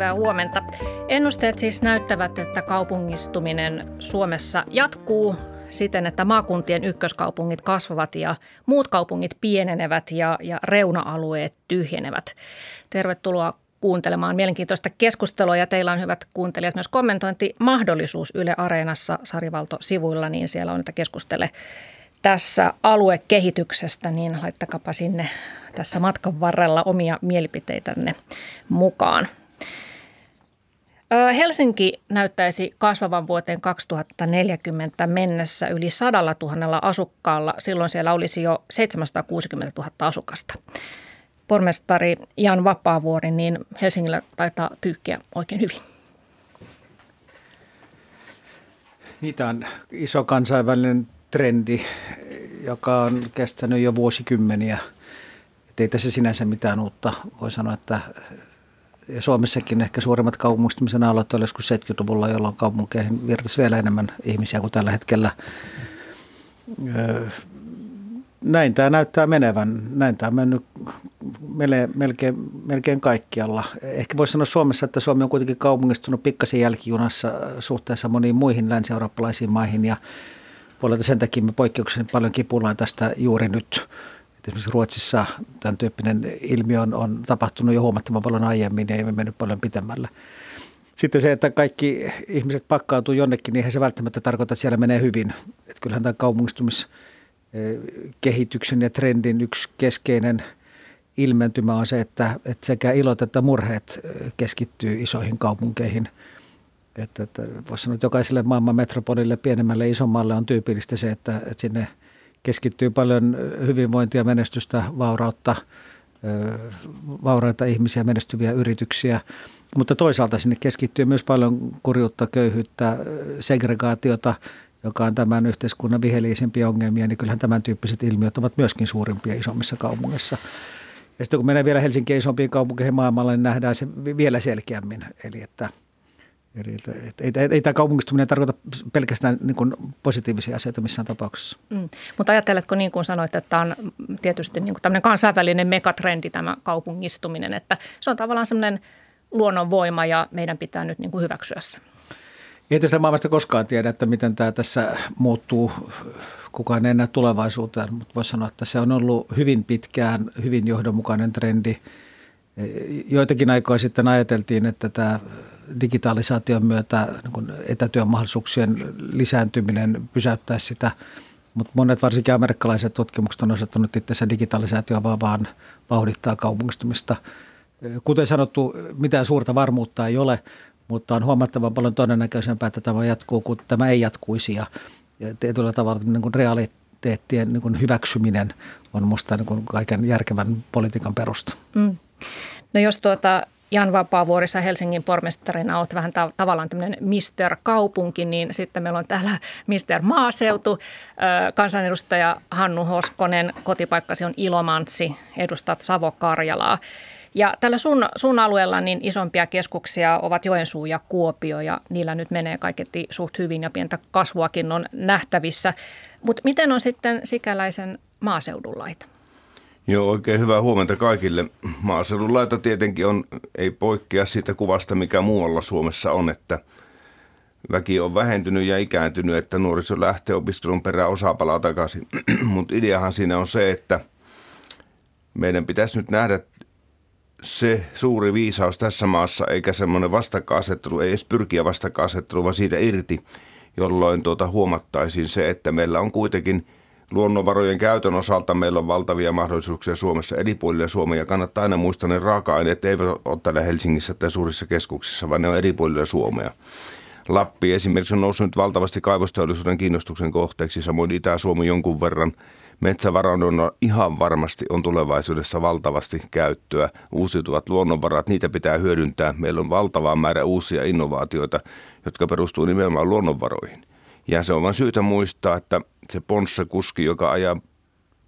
Hyvää huomenta. Ennusteet siis näyttävät, että kaupungistuminen Suomessa jatkuu siten, että maakuntien ykköskaupungit kasvavat ja muut kaupungit pienenevät ja, ja reuna-alueet tyhjenevät. Tervetuloa kuuntelemaan mielenkiintoista keskustelua ja teillä on hyvät kuuntelijat myös kommentointimahdollisuus Yle Areenassa Sarivalto-sivuilla, niin siellä on, että keskustele tässä aluekehityksestä, niin laittakapa sinne tässä matkan varrella omia mielipiteitänne mukaan. Helsinki näyttäisi kasvavan vuoteen 2040 mennessä yli sadalla tuhannella asukkaalla. Silloin siellä olisi jo 760 000 asukasta. Pormestari Jan Vapaavuori, niin Helsingillä taitaa pyykkiä oikein hyvin. Niitä on iso kansainvälinen trendi, joka on kestänyt jo vuosikymmeniä. Et ei tässä sinänsä mitään uutta. Voi sanoa, että ja Suomessakin ehkä suurimmat kaupungistumisen aallot oli joskus 70-luvulla, jolloin kaupunkeihin virtasi vielä enemmän ihmisiä kuin tällä hetkellä. Näin tämä näyttää menevän. Näin tämä on mennyt melkein, melkein kaikkialla. Ehkä voisi sanoa Suomessa, että Suomi on kuitenkin kaupungistunut pikkasen jälkijunassa suhteessa moniin muihin länsi-eurooppalaisiin maihin ja sen takia me poikkeuksellisen paljon kipullaan tästä juuri nyt. Esimerkiksi Ruotsissa tämän tyyppinen ilmiö on, on tapahtunut jo huomattavan paljon aiemmin ja ei mennyt paljon pitemmällä. Sitten se, että kaikki ihmiset pakkautuu jonnekin, niin eihän se välttämättä tarkoita, että siellä menee hyvin. Että kyllähän tämä kaupungistumiskehityksen ja trendin yksi keskeinen ilmentymä on se, että, että sekä ilot että murheet keskittyy isoihin kaupunkeihin – että, että voisi sanoa, että jokaiselle maailman metropolille, pienemmälle isommalle on tyypillistä se, että, että sinne keskittyy paljon hyvinvointia, menestystä, vaurautta, vauraita ihmisiä, menestyviä yrityksiä. Mutta toisaalta sinne keskittyy myös paljon kurjuutta, köyhyyttä, segregaatiota, joka on tämän yhteiskunnan viheliisimpiä ongelmia, niin kyllähän tämän tyyppiset ilmiöt ovat myöskin suurimpia isommissa kaupungeissa. Ja sitten kun menee vielä Helsinkiin isompiin kaupunkeihin maailmalla, niin nähdään se vielä selkeämmin. Eli että – Eli ei, ei, ei tämä kaupungistuminen tarkoita pelkästään niin kuin positiivisia asioita missään tapauksessa. Mm. Mutta ajatteletko niin kuin sanoit, että tämä on tietysti niin kuin tämmöinen kansainvälinen megatrendi tämä kaupungistuminen, että se on tavallaan semmoinen luonnonvoima ja meidän pitää nyt niin kuin hyväksyä se. Ei tässä maailmasta koskaan tiedä, että miten tämä tässä muuttuu. Kukaan ei näe tulevaisuuteen, mutta voisi sanoa, että se on ollut hyvin pitkään hyvin johdonmukainen trendi. Joitakin aikoja sitten ajateltiin, että tämä digitalisaation myötä niin etätyön mahdollisuuksien lisääntyminen pysäyttäisi sitä. Mutta monet varsinkin amerikkalaiset tutkimukset on osoittanut, että se digitalisaatio vaan, vaan vauhdittaa kaupungistumista. Kuten sanottu, mitään suurta varmuutta ei ole, mutta on huomattavan paljon todennäköisempää, että tämä jatkuu, kun tämä ei jatkuisi. Ja, ja tietyllä tavalla niin kuin realiteettien niin kuin hyväksyminen on minusta niin kaiken järkevän politiikan perusta. Mm. No jos tuota Jan Vapaavuorissa Helsingin pormestarina olet vähän ta- tavallaan tämmöinen Mister Kaupunki, niin sitten meillä on täällä Mister Maaseutu. Kansanedustaja Hannu Hoskonen, kotipaikkasi on Ilomantsi, edustat Savo-Karjalaa. Ja tällä sun, sun alueella niin isompia keskuksia ovat Joensuu ja Kuopio ja niillä nyt menee kaiketi suht hyvin ja pientä kasvuakin on nähtävissä. Mutta miten on sitten sikäläisen maaseudun laita? Joo, oikein hyvää huomenta kaikille. Maaseudun laita tietenkin on, ei poikkea siitä kuvasta, mikä muualla Suomessa on, että väki on vähentynyt ja ikääntynyt, että nuoriso lähtee opiskelun perään osa palaa takaisin. Mutta ideahan siinä on se, että meidän pitäisi nyt nähdä se suuri viisaus tässä maassa, eikä semmoinen vastakkainasettelu, ei edes pyrkiä vastakkainasettelu, vaan siitä irti, jolloin tuota huomattaisiin se, että meillä on kuitenkin – luonnonvarojen käytön osalta meillä on valtavia mahdollisuuksia Suomessa eri puolilla Suomea ja kannattaa aina muistaa, ne raaka-aineet eivät ole täällä Helsingissä tai suurissa keskuksissa, vaan ne on eri puolilla Suomea. Lappi esimerkiksi on noussut nyt valtavasti kaivosteollisuuden kiinnostuksen kohteeksi, samoin Itä-Suomi jonkun verran. Metsävarannon ihan varmasti on tulevaisuudessa valtavasti käyttöä. Uusiutuvat luonnonvarat, niitä pitää hyödyntää. Meillä on valtava määrä uusia innovaatioita, jotka perustuu nimenomaan luonnonvaroihin. Ja se on vain syytä muistaa, että se Ponsse-kuski, joka ajaa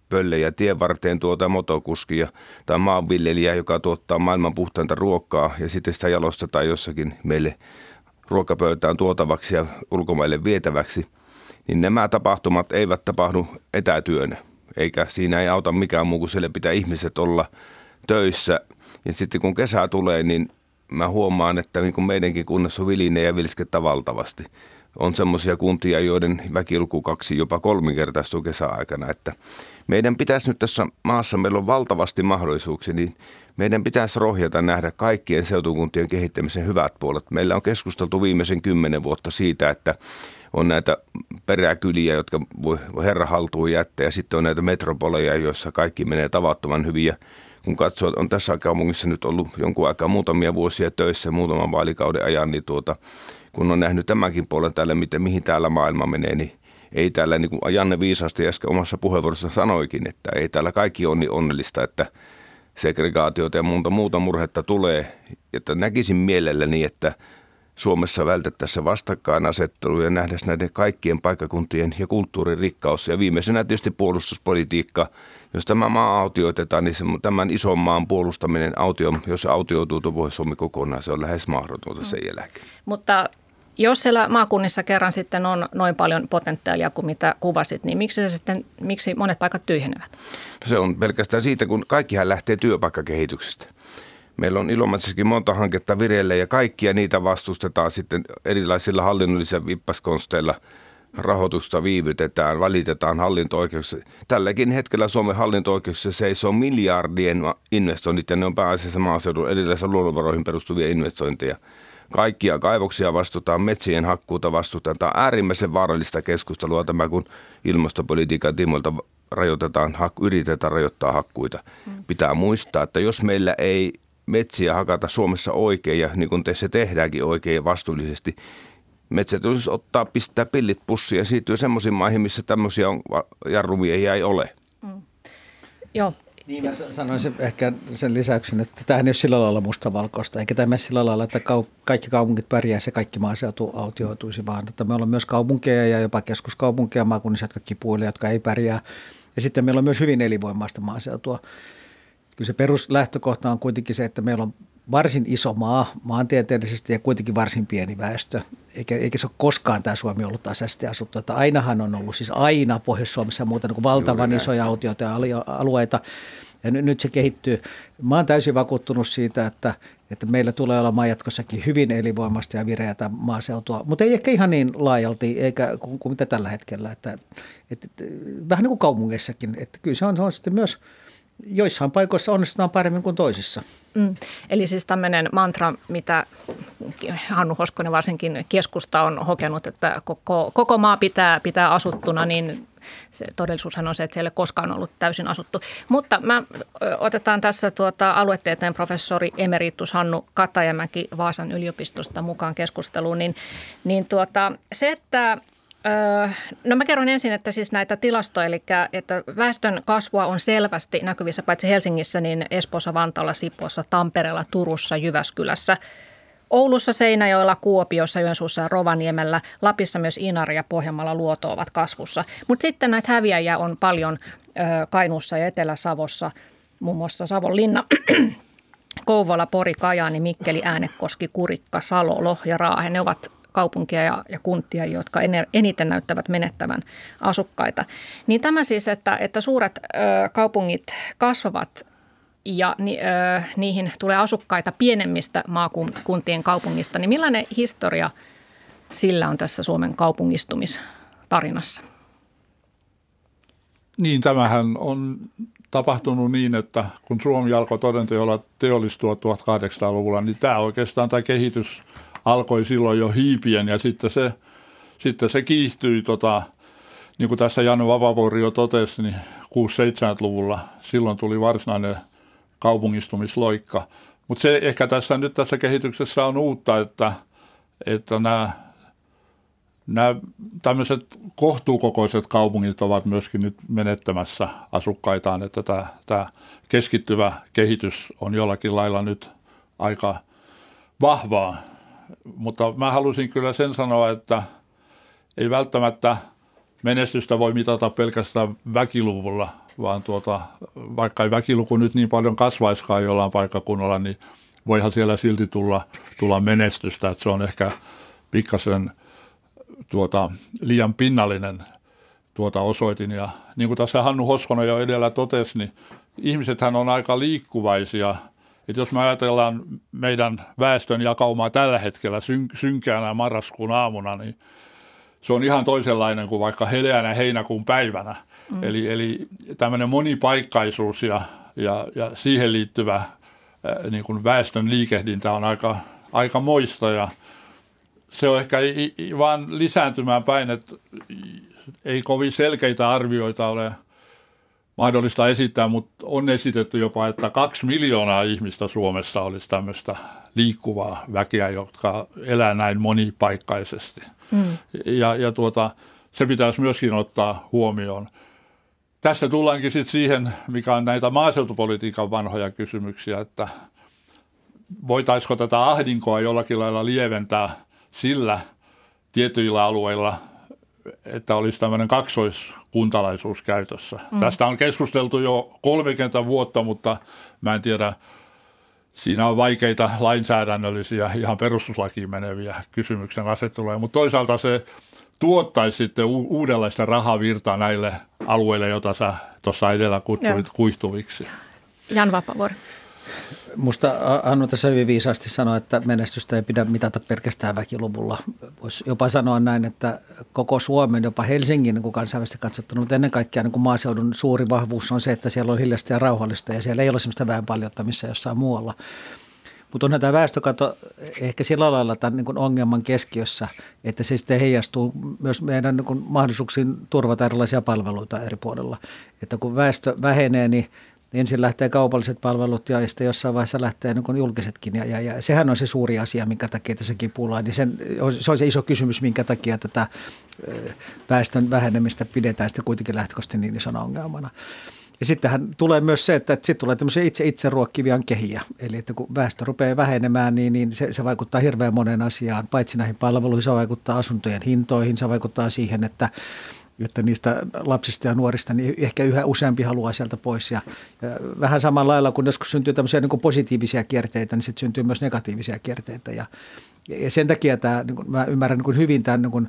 pöllejä tien varteen tuota motokuskia tai maanviljelijä, joka tuottaa maailman puhtainta ruokaa ja sitten sitä jalostetaan jossakin meille ruokapöytään tuotavaksi ja ulkomaille vietäväksi, niin nämä tapahtumat eivät tapahdu etätyönä. Eikä siinä ei auta mikään muu kuin siellä pitää ihmiset olla töissä. Ja sitten kun kesä tulee, niin mä huomaan, että niin kuin meidänkin kunnassa on vilinejä ja vilskettä valtavasti. On semmoisia kuntia, joiden väkiluku kaksi jopa kolminkertaistuu kesäaikana, että meidän pitäisi nyt tässä maassa, meillä on valtavasti mahdollisuuksia, niin meidän pitäisi rohjata nähdä kaikkien seutukuntien kehittämisen hyvät puolet. Meillä on keskusteltu viimeisen kymmenen vuotta siitä, että on näitä peräkyliä, jotka voi herra haltuun jättää, ja sitten on näitä metropoleja, joissa kaikki menee tavattoman hyvin. Ja kun katsoo, on tässä kaupungissa nyt ollut jonkun aikaa muutamia vuosia töissä, muutaman vaalikauden ajan, niin tuota, kun on nähnyt tämänkin puolen täällä, miten, mihin täällä maailma menee, niin ei täällä, niin kuin Janne viisasti äsken omassa puheenvuorossa sanoikin, että ei täällä kaikki on niin onnellista, että segregaatiota ja muuta, muuta murhetta tulee. Että näkisin mielelläni, että Suomessa vältettäisiin vastakkainasettelu ja nähdäisiin näiden kaikkien paikkakuntien ja kulttuurin rikkaus. Ja viimeisenä tietysti puolustuspolitiikka. Jos tämä maa autioitetaan, niin tämän ison maan puolustaminen, autio, jos autioituu pois Suomi kokonaan, se on lähes mahdotonta sen jälkeen. Mutta jos siellä maakunnissa kerran sitten on noin paljon potentiaalia kuin mitä kuvasit, niin miksi, se sitten, miksi monet paikat tyhjenevät? Se on pelkästään siitä, kun kaikkihan lähtee työpaikkakehityksestä. Meillä on Ilomantsissakin monta hanketta vireillä ja kaikkia niitä vastustetaan sitten erilaisilla hallinnollisilla vippaskonsteilla. Rahoitusta viivytetään, valitetaan hallinto Tälläkin hetkellä Suomen hallinto seisoo miljardien investoinnit ja ne on pääasiassa maaseudun erilaisissa luonnonvaroihin perustuvia investointeja. Kaikkia kaivoksia vastutaan, metsien hakkuuta vastutaan. Tämä on äärimmäisen vaarallista keskustelua tämä, kun ilmastopolitiikan tiimoilta rajoitetaan, yritetään rajoittaa hakkuita. Mm. Pitää muistaa, että jos meillä ei metsiä hakata Suomessa oikein ja niin kuin se tehdäänkin oikein ja vastuullisesti. Metsä tulisi ottaa, pistää pillit pussiin ja siirtyä semmoisiin maihin, missä tämmöisiä on, jarrumiehiä ei ole. Mm. Joo. Niin mä sanoisin ehkä sen lisäyksen, että tämähän ei ole sillä lailla mustavalkoista, eikä tämä sillä lailla, että kaikki kaupungit pärjäisi ja kaikki maaseutu autioituisi, vaan että meillä on myös kaupunkeja ja jopa keskuskaupunkeja maakunnissa, jotka kipuilee, jotka ei pärjää. Ja sitten meillä on myös hyvin elinvoimaista maaseutua. Kyllä se peruslähtökohta on kuitenkin se, että meillä on varsin iso maa maantieteellisesti ja kuitenkin varsin pieni väestö. Eikä, eikä se ole koskaan tämä Suomi ollut tasaisesti asuttu. Että ainahan on ollut siis aina Pohjois-Suomessa muuta niin kuin valtavan Juuri isoja autioita ja alueita. Ja nyt, nyt se kehittyy. Mä oon täysin vakuuttunut siitä, että, että meillä tulee olemaan jatkossakin hyvin elinvoimasta ja vireätä maaseutua, mutta ei ehkä ihan niin laajalti eikä kuin, kuin mitä tällä hetkellä. Että, että, että, vähän niin kuin kaupungeissakin. Että kyllä se on, se on sitten myös – joissain paikoissa onnistutaan paremmin kuin toisissa. Mm. Eli siis tämmöinen mantra, mitä Hannu Hoskonen varsinkin keskusta on hokenut, että koko, koko maa pitää, pitää asuttuna, niin se todellisuushan on se, että siellä ei koskaan ollut täysin asuttu. Mutta mä otetaan tässä tuota aluetieteen professori emeritus Hannu Katajamäki Vaasan yliopistosta mukaan keskusteluun, niin, niin tuota, se, että No mä kerron ensin, että siis näitä tilastoja, eli että väestön kasvua on selvästi näkyvissä paitsi Helsingissä, niin Espoossa, Vantaalla, Sipoossa, Tampereella, Turussa, Jyväskylässä. Oulussa, Seinäjoella, Kuopiossa, Joensuussa ja Rovaniemellä, Lapissa myös Inari ja Pohjanmaalla Luoto ovat kasvussa. Mutta sitten näitä häviäjiä on paljon Kainuussa ja Etelä-Savossa, muun muassa Savonlinna, Kouvola, Pori, Kajaani, Mikkeli, Äänekoski, Kurikka, Salo, Lohja, Raahe. Ne ovat kaupunkia ja, ja kuntia, jotka eniten näyttävät menettävän asukkaita. Niin tämä siis, että, että suuret ö, kaupungit kasvavat ja ni, ö, niihin tulee asukkaita pienemmistä maakuntien kaupungista, niin millainen historia sillä on tässä Suomen kaupungistumistarinassa? Niin, tämähän on tapahtunut niin, että kun Suomi alkoi todenteolla teollistua 1800-luvulla, niin tämä oikeastaan tämä kehitys alkoi silloin jo hiipien ja sitten se, sitten se kiihtyi, tota, niin kuin tässä Janne Vapavuori jo totesi, niin 6-7-luvulla silloin tuli varsinainen kaupungistumisloikka. Mutta se ehkä tässä nyt tässä kehityksessä on uutta, että, että nämä, nämä tämmöiset kohtuukokoiset kaupungit ovat myöskin nyt menettämässä asukkaitaan, että tämä, tämä keskittyvä kehitys on jollakin lailla nyt aika vahvaa mutta mä halusin kyllä sen sanoa, että ei välttämättä menestystä voi mitata pelkästään väkiluvulla, vaan tuota, vaikka ei väkiluku nyt niin paljon kasvaiskaan jollain paikkakunnalla, niin voihan siellä silti tulla, tulla menestystä, että se on ehkä pikkasen tuota, liian pinnallinen tuota osoitin. Ja niin kuin tässä Hannu Hoskonen jo edellä totesi, niin ihmisethän on aika liikkuvaisia että jos me ajatellaan meidän väestön jakaumaa tällä hetkellä syn- synkäänä marraskuun aamuna, niin se on ihan toisenlainen kuin vaikka heleänä heinäkuun päivänä. Mm. Eli, eli tämmöinen monipaikkaisuus ja, ja, ja siihen liittyvä äh, niin kuin väestön liikehdintä on aika, aika moista ja se on ehkä vaan lisääntymään päin, että ei kovin selkeitä arvioita ole mahdollista esittää, mutta on esitetty jopa, että kaksi miljoonaa ihmistä Suomessa olisi tämmöistä liikkuvaa väkeä, jotka elää näin monipaikkaisesti. Mm. Ja, ja tuota, se pitäisi myöskin ottaa huomioon. Tässä tullaankin sitten siihen, mikä on näitä maaseutupolitiikan vanhoja kysymyksiä, että voitaisiko tätä ahdinkoa jollakin lailla lieventää sillä tietyillä alueilla, että olisi tämmöinen kaksoiskuntalaisuus käytössä. Mm. Tästä on keskusteltu jo 30 vuotta, mutta mä en tiedä, siinä on vaikeita lainsäädännöllisiä, ihan perustuslakiin meneviä kysymyksen asetteluja, mutta toisaalta se tuottaisi sitten u- uudenlaista rahavirtaa näille alueille, joita sä tuossa edellä kutsuit Joo. kuihtuviksi. Jan Vapavuori. Musta Annu tässä hyvin viisaasti sanoi, että menestystä ei pidä mitata pelkästään väkiluvulla. Voisi jopa sanoa näin, että koko Suomen, jopa Helsingin niin kansainvälisesti katsottuna, mutta ennen kaikkea niin kuin maaseudun suuri vahvuus on se, että siellä on hiljaista ja rauhallista ja siellä ei ole sellaista väenpaljota missä jossain muualla. Mutta onhan tämä väestökato ehkä sillä lailla tämän niin ongelman keskiössä, että se sitten heijastuu myös meidän niin mahdollisuuksiin turvata erilaisia palveluita eri puolilla. Että kun väestö vähenee, niin ensin lähtee kaupalliset palvelut ja sitten jossain vaiheessa lähtee niin julkisetkin. Ja, ja, ja sehän on se suuri asia, minkä takia tässä kipuillaan. Niin sen, se on se iso kysymys, minkä takia tätä väestön vähenemistä pidetään sitten kuitenkin lähtökohtaisesti niin isona ongelmana. Ja sittenhän tulee myös se, että, että sitten tulee tämmöisiä itse itse ruokkivia kehiä. Eli että kun väestö rupeaa vähenemään, niin, niin se, se vaikuttaa hirveän monen asiaan. Paitsi näihin palveluihin, se vaikuttaa asuntojen hintoihin, se vaikuttaa siihen, että että niistä lapsista ja nuorista niin ehkä yhä useampi haluaa sieltä pois. Ja, ja vähän samalla lailla, kun joskus syntyy tämmöisiä niin kuin positiivisia kierteitä, niin sitten syntyy myös negatiivisia kierteitä. Ja, ja sen takia tämä, niin kuin, mä ymmärrän niin kuin hyvin tämän niin kuin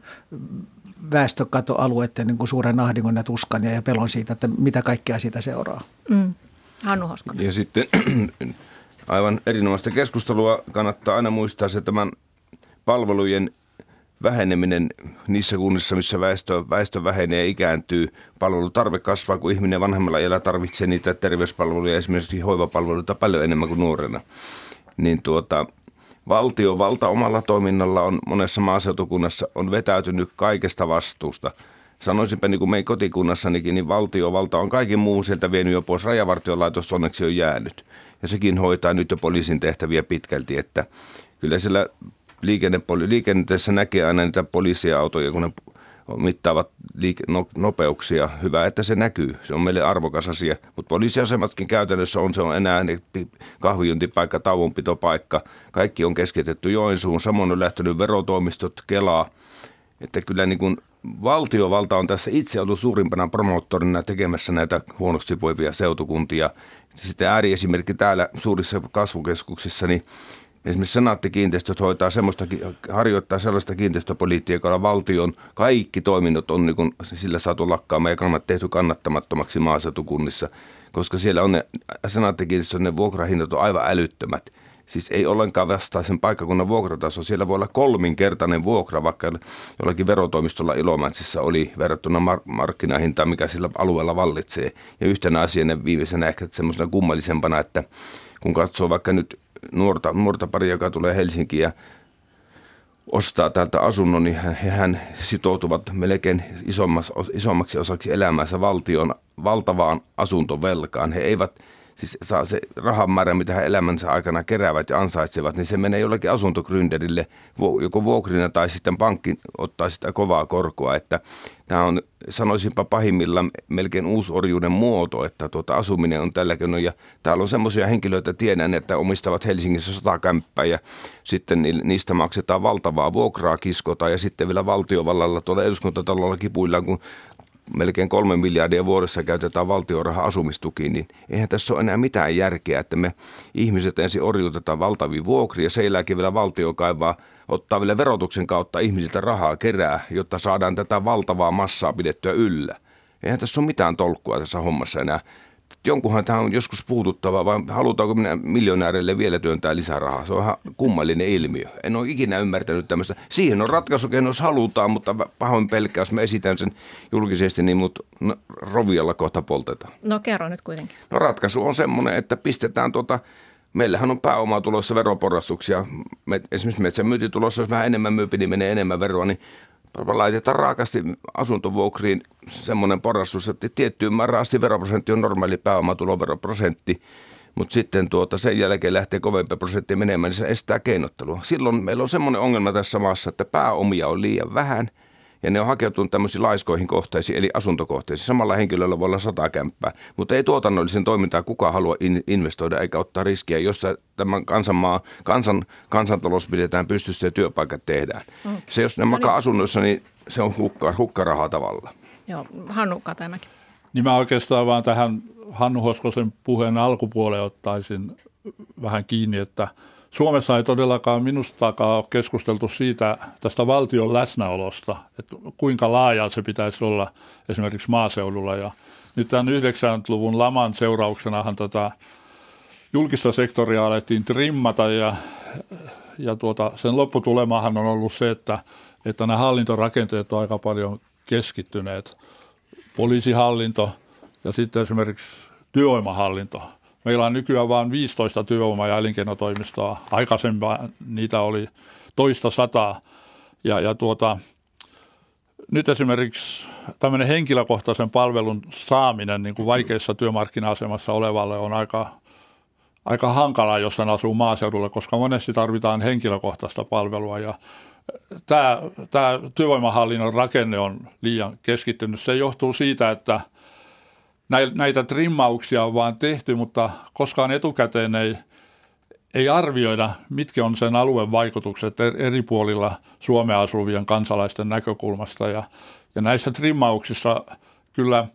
väestökatoalueiden niin kuin suuren ahdingon ja tuskan ja, ja pelon siitä, että mitä kaikkea siitä seuraa. Mm. Hannu Hoskonen. Ja sitten aivan erinomaista keskustelua kannattaa aina muistaa se tämän palvelujen väheneminen niissä kunnissa, missä väestö, väestö vähenee ja ikääntyy, palvelutarve kasvaa, kun ihminen vanhemmalla iällä tarvitsee niitä terveyspalveluja, esimerkiksi hoivapalveluita paljon enemmän kuin nuorena. Niin tuota, valtio valta omalla toiminnalla on monessa maaseutukunnassa on vetäytynyt kaikesta vastuusta. Sanoisinpä niin kuin meidän kotikunnassanikin, niin valtiovalta on kaiken muun sieltä vienyt jo pois. Rajavartiolaitos onneksi on jäänyt. Ja sekin hoitaa nyt jo poliisin tehtäviä pitkälti, että kyllä siellä liikennepoli- liikenteessä näkee aina niitä poliisiautoja, kun ne mittaavat liike- no, nopeuksia. Hyvä, että se näkyy. Se on meille arvokas asia. Mutta poliisiasematkin käytännössä on, se on enää kahviuntipaikka, tauonpitopaikka. Kaikki on keskitetty Joensuun. Samoin on lähtenyt verotoimistot, Kelaa. Että kyllä niin kuin valtiovalta on tässä itse ollut suurimpana promoottorina tekemässä näitä huonosti voivia seutukuntia. Sitten ääriesimerkki täällä suurissa kasvukeskuksissa, niin Esimerkiksi senaattikiinteistöt hoitaa semmoista, harjoittaa sellaista kiinteistöpolitiikalla valtion kaikki toiminnot on niin kuin, sillä saatu lakkaamaan ja kannat tehty kannattamattomaksi maaseutukunnissa, koska siellä on ne senaattikiinteistöt, ne vuokrahinnat on aivan älyttömät. Siis ei ollenkaan vastaa sen paikkakunnan vuokrataso. Siellä voi olla kolminkertainen vuokra, vaikka jollakin verotoimistolla Ilomantsissa oli verrattuna mark- markkinahintaan, mikä sillä alueella vallitsee. Ja yhtenä asiana viimeisenä ehkä semmoisena kummallisempana, että kun katsoo vaikka nyt nuorta, nuorta pari, joka tulee Helsinkiin ja ostaa täältä asunnon, niin hehän sitoutuvat melkein isommaksi osaksi elämänsä valtion valtavaan asuntovelkaan. He eivät siis saa se rahan määrä, mitä he elämänsä aikana keräävät ja ansaitsevat, niin se menee jollekin asuntogründerille, joko vuokrina tai sitten pankki ottaa sitä kovaa korkoa, että tämä on sanoisinpa pahimmillaan melkein uusorjuuden muoto, että tuota asuminen on tällä keinoin. Ja täällä on semmoisia henkilöitä, tiedän, että omistavat Helsingissä sata kämppää ja sitten niistä maksetaan valtavaa vuokraa kiskota ja sitten vielä valtiovallalla tuolla eduskuntatalolla kipuillaan, kun melkein kolme miljardia vuodessa käytetään valtioraha asumistukiin, niin eihän tässä ole enää mitään järkeä, että me ihmiset ensin orjutetaan valtavia vuokria, sen jälkeen vielä valtio kaivaa, ottaa vielä verotuksen kautta ihmisiltä rahaa kerää, jotta saadaan tätä valtavaa massaa pidettyä yllä. Eihän tässä ole mitään tolkkua tässä hommassa enää. Jonkunhan tämä on joskus puututtava, vai halutaanko minä miljonäärille vielä työntää lisää rahaa? Se on ihan kummallinen ilmiö. En ole ikinä ymmärtänyt tämmöistä. Siihen on ratkaisukeino, jos halutaan, mutta pahoin pelkkä, jos mä esitän sen julkisesti, niin mut rovialla kohta poltetaan. No kerro nyt kuitenkin. No ratkaisu on semmoinen, että pistetään tuota Meillähän on pääomatulossa veroporrastuksia. Me, esimerkiksi metsän myyntitulossa, jos vähän enemmän myypi, niin menee enemmän veroa, niin laitetaan raakasti asuntovuokriin semmoinen porrastus, että tiettyyn määrään asti veroprosentti on normaali pääomatuloveroprosentti, mutta sitten tuota, sen jälkeen lähtee kovempi prosentti menemään, niin se estää keinottelua. Silloin meillä on semmoinen ongelma tässä maassa, että pääomia on liian vähän – ja ne on hakeutunut tämmöisiin laiskoihin kohteisiin, eli asuntokohteisiin. Samalla henkilöllä voi olla sata kämppää, mutta ei tuotannollisen toimintaa kukaan halua in, investoida eikä ottaa riskiä, jossa tämän kansanmaa, kansan, kansantalous pidetään pystyssä ja työpaikat tehdään. Mm. Se, jos ne no makaa niin. asunnoissa, niin se on hukka, hukkarahaa tavalla. Joo, Hannu Katamäki. Niin mä oikeastaan vaan tähän Hannu Hoskosen puheen alkupuoleen ottaisin vähän kiinni, että – Suomessa ei todellakaan minustakaan ole keskusteltu siitä tästä valtion läsnäolosta, että kuinka laajaa se pitäisi olla esimerkiksi maaseudulla. Ja nyt tämän 90-luvun laman seurauksenahan tätä julkista sektoria alettiin trimmata ja, ja tuota, sen lopputulemahan on ollut se, että, että nämä hallintorakenteet on aika paljon keskittyneet. Poliisihallinto ja sitten esimerkiksi työvoimahallinto – Meillä on nykyään vain 15 työvoima- ja elinkeinotoimistoa. Aikaisemmin niitä oli toista sataa. Ja, ja tuota, nyt esimerkiksi tämmöinen henkilökohtaisen palvelun saaminen niin kuin vaikeassa työmarkkina-asemassa olevalle on aika, aika hankalaa, jos hän asuu maaseudulla, koska monesti tarvitaan henkilökohtaista palvelua ja tämä, tämä työvoimahallinnon rakenne on liian keskittynyt. Se johtuu siitä, että – näitä trimmauksia on vaan tehty, mutta koskaan etukäteen ei, ei arvioida, mitkä on sen alueen vaikutukset eri puolilla Suomea asuvien kansalaisten näkökulmasta. Ja, ja näissä trimmauksissa kyllä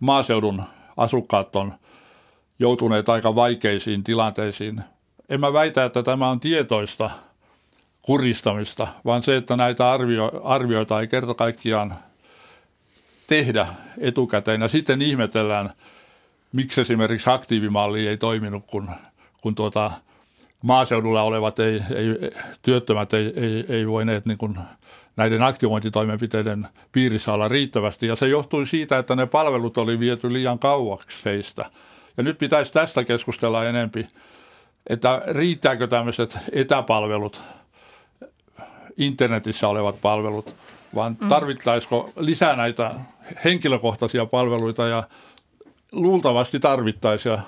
maaseudun asukkaat on joutuneet aika vaikeisiin tilanteisiin. En mä väitä, että tämä on tietoista kuristamista, vaan se, että näitä arvio, arvioita ei kerta kaikkiaan tehdä etukäteen ja sitten ihmetellään, miksi esimerkiksi aktiivimalli ei toiminut, kun, kun tuota, maaseudulla olevat ei, ei, työttömät ei, ei, ei voineet niin kuin näiden aktivointitoimenpiteiden piirissä olla riittävästi. Ja se johtui siitä, että ne palvelut oli viety liian kauaksi heistä. Ja nyt pitäisi tästä keskustella enempi, että riittääkö tämmöiset etäpalvelut, internetissä olevat palvelut, vaan tarvittaisiko lisää näitä henkilökohtaisia palveluita ja luultavasti tarvittaisiin ja,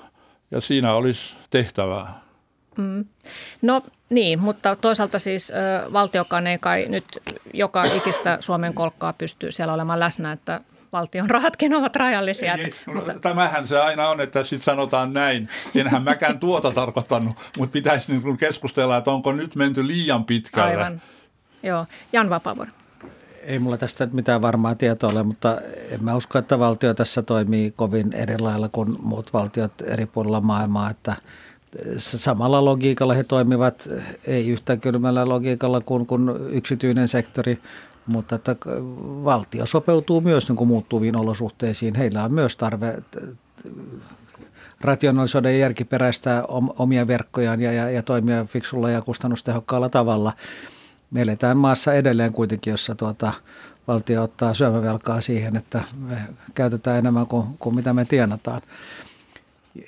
ja siinä olisi tehtävää. Mm. No niin, mutta toisaalta siis ö, valtiokaan ei kai nyt joka ikistä Suomen kolkkaa pystyy siellä olemaan läsnä, että valtion rahatkin ovat rajallisia. Ei, ei, mutta... Tämähän se aina on, että sitten sanotaan näin. Enhän mäkään tuota tarkoittanut, mutta pitäisi niin keskustella, että onko nyt menty liian pitkälle. Aivan. Joo. Jan Vapaavuori ei mulla tästä mitään varmaa tietoa ole, mutta en mä usko, että valtio tässä toimii kovin eri lailla kuin muut valtiot eri puolilla maailmaa, että samalla logiikalla he toimivat, ei yhtä kylmällä logiikalla kuin, kuin yksityinen sektori, mutta että valtio sopeutuu myös niin kuin muuttuviin olosuhteisiin. Heillä on myös tarve rationalisoida ja järkiperäistää omia verkkojaan ja, ja, ja toimia fiksulla ja kustannustehokkaalla tavalla – me eletään maassa edelleen kuitenkin, jossa tuota, valtio ottaa syömävelkaa siihen, että me käytetään enemmän kuin, kuin mitä me tienataan.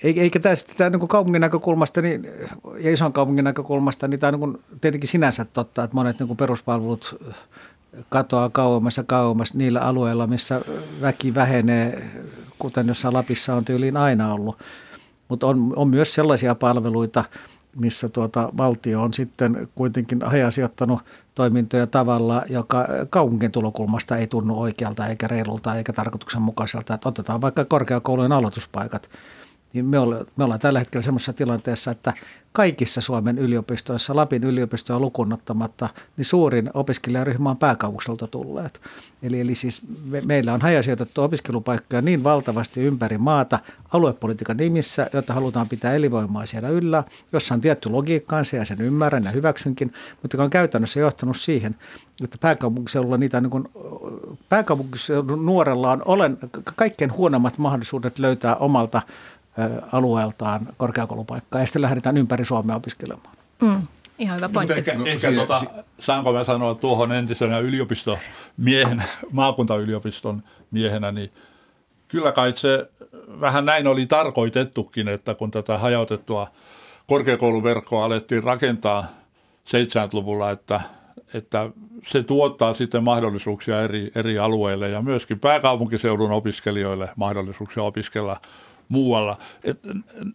Eikä tästä tämä niin kaupungin näkökulmasta niin, ja ison kaupungin näkökulmasta, niin tämä on niin tietenkin sinänsä totta, että monet niin peruspalvelut katoaa kauemmas ja kauemmas niillä alueilla, missä väki vähenee, kuten jossain Lapissa on tyyliin aina ollut. Mutta on, on myös sellaisia palveluita, missä tuota valtio on sitten kuitenkin hajasijoittanut toimintoja tavalla, joka kaupungin tulokulmasta ei tunnu oikealta eikä reilulta eikä tarkoituksenmukaiselta. Että otetaan vaikka korkeakoulujen aloituspaikat – niin me, ollaan, me ollaan tällä hetkellä semmoisessa tilanteessa, että kaikissa Suomen yliopistoissa, Lapin yliopistoa lukunottamatta, niin suurin opiskelijaryhmä on pääkaupunkiselta tulleet. Eli, eli siis me, meillä on hajasijoitettu opiskelupaikkoja niin valtavasti ympäri maata aluepolitiikan nimissä, jotta halutaan pitää elinvoimaa siellä yllä, jossa on tietty logiikkaansa ja sen ymmärrän ja hyväksynkin, mutta joka on käytännössä johtanut siihen, että pääkaupunkiseudulla niitä niin kuin, pääkaupunkiseudun nuorella on olen, kaikkein huonommat mahdollisuudet löytää omalta alueeltaan korkeakoulupaikkaa ja sitten lähdetään ympäri Suomea opiskelemaan. Mm. Ihan hyvä pointti. Ehkä, no, ehkä tota, saanko mä sanoa tuohon entisenä yliopistomiehenä, maakuntayliopiston miehenä, niin kyllä kai se vähän näin oli tarkoitettukin, että kun tätä hajautettua korkeakouluverkkoa alettiin rakentaa 70-luvulla, että, että se tuottaa sitten mahdollisuuksia eri, eri alueille ja myöskin pääkaupunkiseudun opiskelijoille mahdollisuuksia opiskella muualla. Et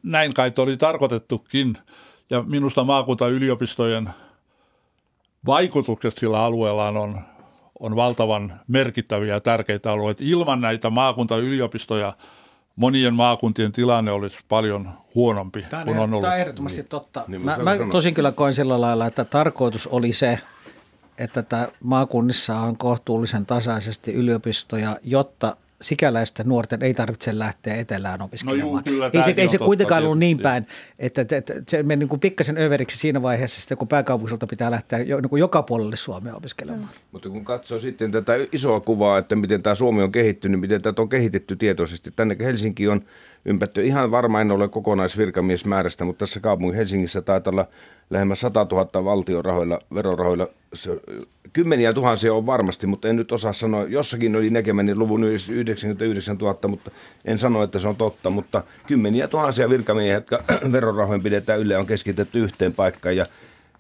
näin kai oli tarkoitettukin ja minusta maakuntayliopistojen vaikutukset sillä alueella on, on valtavan merkittäviä ja tärkeitä alueita. Ilman näitä maakuntayliopistoja monien maakuntien tilanne olisi paljon huonompi tämä kuin on ollut. Tämä on ehdottomasti niin. totta. Niin, mä, mä tosin kyllä koin sillä lailla, että tarkoitus oli se, että tämä maakunnissa on kohtuullisen tasaisesti yliopistoja, jotta sikäläisten nuorten ei tarvitse lähteä etelään opiskelemaan. No juu, kyllä, ei se, ei se kuitenkaan ollut niin päin, että, että, että se meni niin kuin pikkasen överiksi siinä vaiheessa, sitten kun pääkaupunkiselta pitää lähteä jo, niin kuin joka puolelle Suomea opiskelemaan. Mm. Mutta kun katsoo sitten tätä isoa kuvaa, että miten tämä Suomi on kehittynyt, miten tätä on kehitetty tietoisesti. Tänne Helsinki on ympätty. Ihan varma en ole kokonaisvirkamiesmäärästä, mutta tässä kaupungin Helsingissä taitaa olla lähemmä 100 000 valtion rahoilla, verorahoilla. Kymmeniä tuhansia on varmasti, mutta en nyt osaa sanoa. Jossakin oli näkemäni luvun 99 000, mutta en sano, että se on totta. Mutta kymmeniä tuhansia virkamiehiä, jotka verorahoin pidetään ylle, on keskitetty yhteen paikkaan. Ja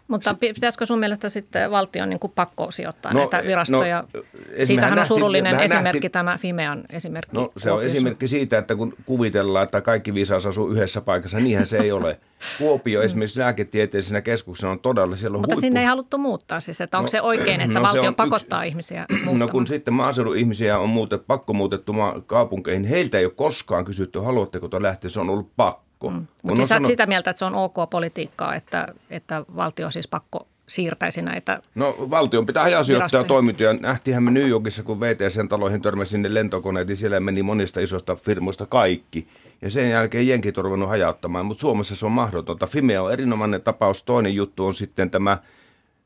mutta pitäisikö sun mielestä sitten valtion niin kuin pakko sijoittaa no, näitä virastoja? No, Siitähän on surullinen esimerkki nähti, tämä Fimean esimerkki. No se on esimerkki siitä, että kun kuvitellaan, että kaikki viisaus asuu yhdessä paikassa, niinhän se ei ole. Kuopio mm. esimerkiksi lääketieteellisenä keskuksena on todella siellä on Mutta huippu. sinne ei haluttu muuttaa siis, että onko no, se oikein, että no, valtio pakottaa yksi, ihmisiä muuttamaan? No kun sitten maaseudun ihmisiä on muutet, pakko muutettu kaupunkeihin, heiltä ei ole koskaan kysytty, haluatteko lähteä, se on ollut pakko pakko. Mm. Mutta siis sano... sitä mieltä, että se on ok politiikkaa, että, että valtio siis pakko siirtäisi näitä No valtion pitää hajasijoittaa toimintoja. Nähtiinhän me New Yorkissa, kun VTSn taloihin törmäsi sinne lentokoneet, niin siellä meni monista isoista firmoista kaikki. Ja sen jälkeen jenkit on ruvennut hajauttamaan, mutta Suomessa se on mahdotonta. Fimea on erinomainen tapaus. Toinen juttu on sitten tämä,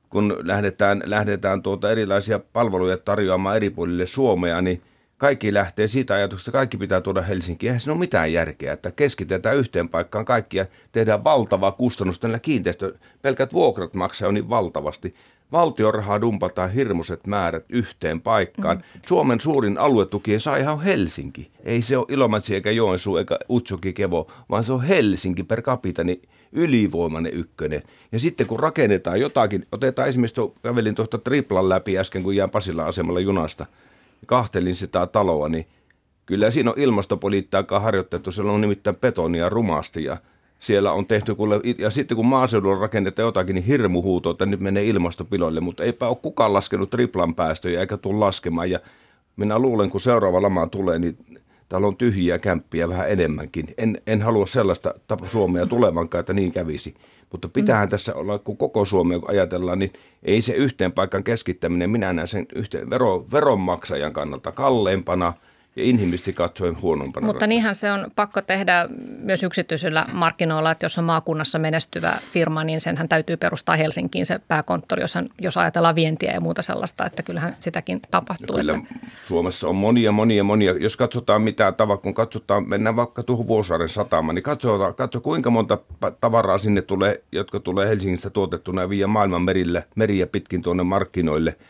kun lähdetään, lähdetään tuota erilaisia palveluja tarjoamaan eri puolille Suomea, niin – kaikki lähtee siitä ajatuksesta, että kaikki pitää tuoda Helsinkiin. Eihän siinä ole mitään järkeä, että keskitetään yhteen paikkaan kaikki ja tehdään valtava kustannus. Tällä kiinteistö, pelkät vuokrat maksaa niin valtavasti. Valtion rahaa dumpataan hirmuiset määrät yhteen paikkaan. Mm. Suomen suurin aluetuki saa ihan Helsinki. Ei se ole Ilomantsi eikä Joensuu eikä Utsoki Kevo, vaan se on Helsinki per capita, niin ylivoimainen ykkönen. Ja sitten kun rakennetaan jotakin, otetaan esimerkiksi, kävelin tuosta Triplan läpi äsken, kun jään Pasilla asemalla junasta – kahtelin sitä taloa, niin kyllä siinä on ilmastopolitiikkaa harjoitettu. Siellä on nimittäin betonia rumasti ja siellä on tehty, kuule, ja sitten kun maaseudulla rakennetaan jotakin, niin hirmu huuto, että nyt menee ilmastopiloille, mutta eipä ole kukaan laskenut triplan päästöjä eikä tule laskemaan. Ja minä luulen, kun seuraava lama tulee, niin täällä on tyhjiä kämppiä vähän enemmänkin. En, en halua sellaista Suomea tulevankaan, että niin kävisi. Mutta pitäähän mm. tässä olla, kun koko Suomea kun ajatellaan, niin ei se yhteen paikan keskittäminen, minä näen sen yhteen vero, veronmaksajan kannalta kalleimpana – ja inhimillisesti katsoen huonompana. Mutta niinhän se on pakko tehdä myös yksityisillä markkinoilla, että jos on maakunnassa menestyvä firma, niin senhän täytyy perustaa Helsinkiin se pääkonttori, jos, jos ajatellaan vientiä ja muuta sellaista, että kyllähän sitäkin tapahtuu. kyllä että... Suomessa on monia, monia, monia. Jos katsotaan mitä tavaa, kun katsotaan, mennään vaikka tuohon Vuosaaren satamaan, niin katso, katso kuinka monta tavaraa sinne tulee, jotka tulee Helsingistä tuotettuna ja viiä maailman merille, meriä pitkin tuonne markkinoille –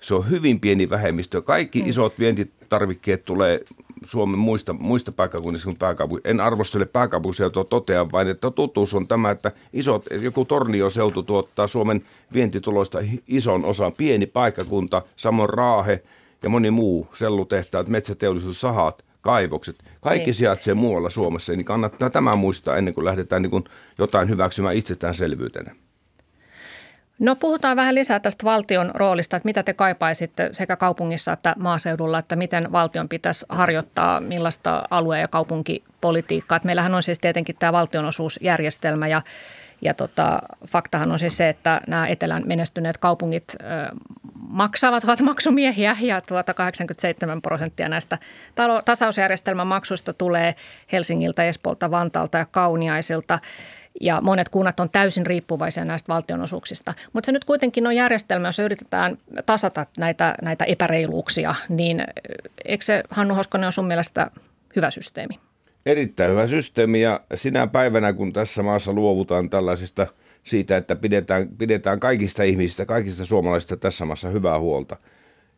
se on hyvin pieni vähemmistö. Kaikki mm. isot vientitarvikkeet tulee Suomen muista, muista paikkakunnista kuin pääkaupunki. En arvostele pääkaupunkiseutua, totean vain, että totuus on tämä, että isot, joku Tornioseutu tuottaa Suomen vientituloista ison osan. Pieni paikkakunta, samoin Raahe ja moni muu, sellutehtaat, metsäteollisuus, sahat, kaivokset. Kaikki niin. sijaitsee muualla Suomessa, niin kannattaa tämä muistaa ennen kuin lähdetään niin kuin jotain hyväksymään itsestäänselvyytenä. No puhutaan vähän lisää tästä valtion roolista, että mitä te kaipaisitte sekä kaupungissa että maaseudulla, että miten valtion pitäisi harjoittaa millaista alue- ja kaupunkipolitiikkaa. Että meillähän on siis tietenkin tämä valtionosuusjärjestelmä ja, ja tota, faktahan on siis se, että nämä etelän menestyneet kaupungit ö, maksavat, ovat maksumiehiä ja tuota 87 prosenttia näistä tasausjärjestelmän maksuista tulee Helsingiltä, Espoolta, Vantaalta ja Kauniaisilta – ja monet kunnat on täysin riippuvaisia näistä valtionosuuksista. Mutta se nyt kuitenkin on järjestelmä, jossa yritetään tasata näitä, näitä epäreiluuksia, niin eikö se Hannu Hoskonen on sun mielestä hyvä systeemi? Erittäin hyvä systeemi ja sinä päivänä, kun tässä maassa luovutaan tällaisesta siitä, että pidetään, pidetään kaikista ihmisistä, kaikista suomalaisista tässä maassa hyvää huolta,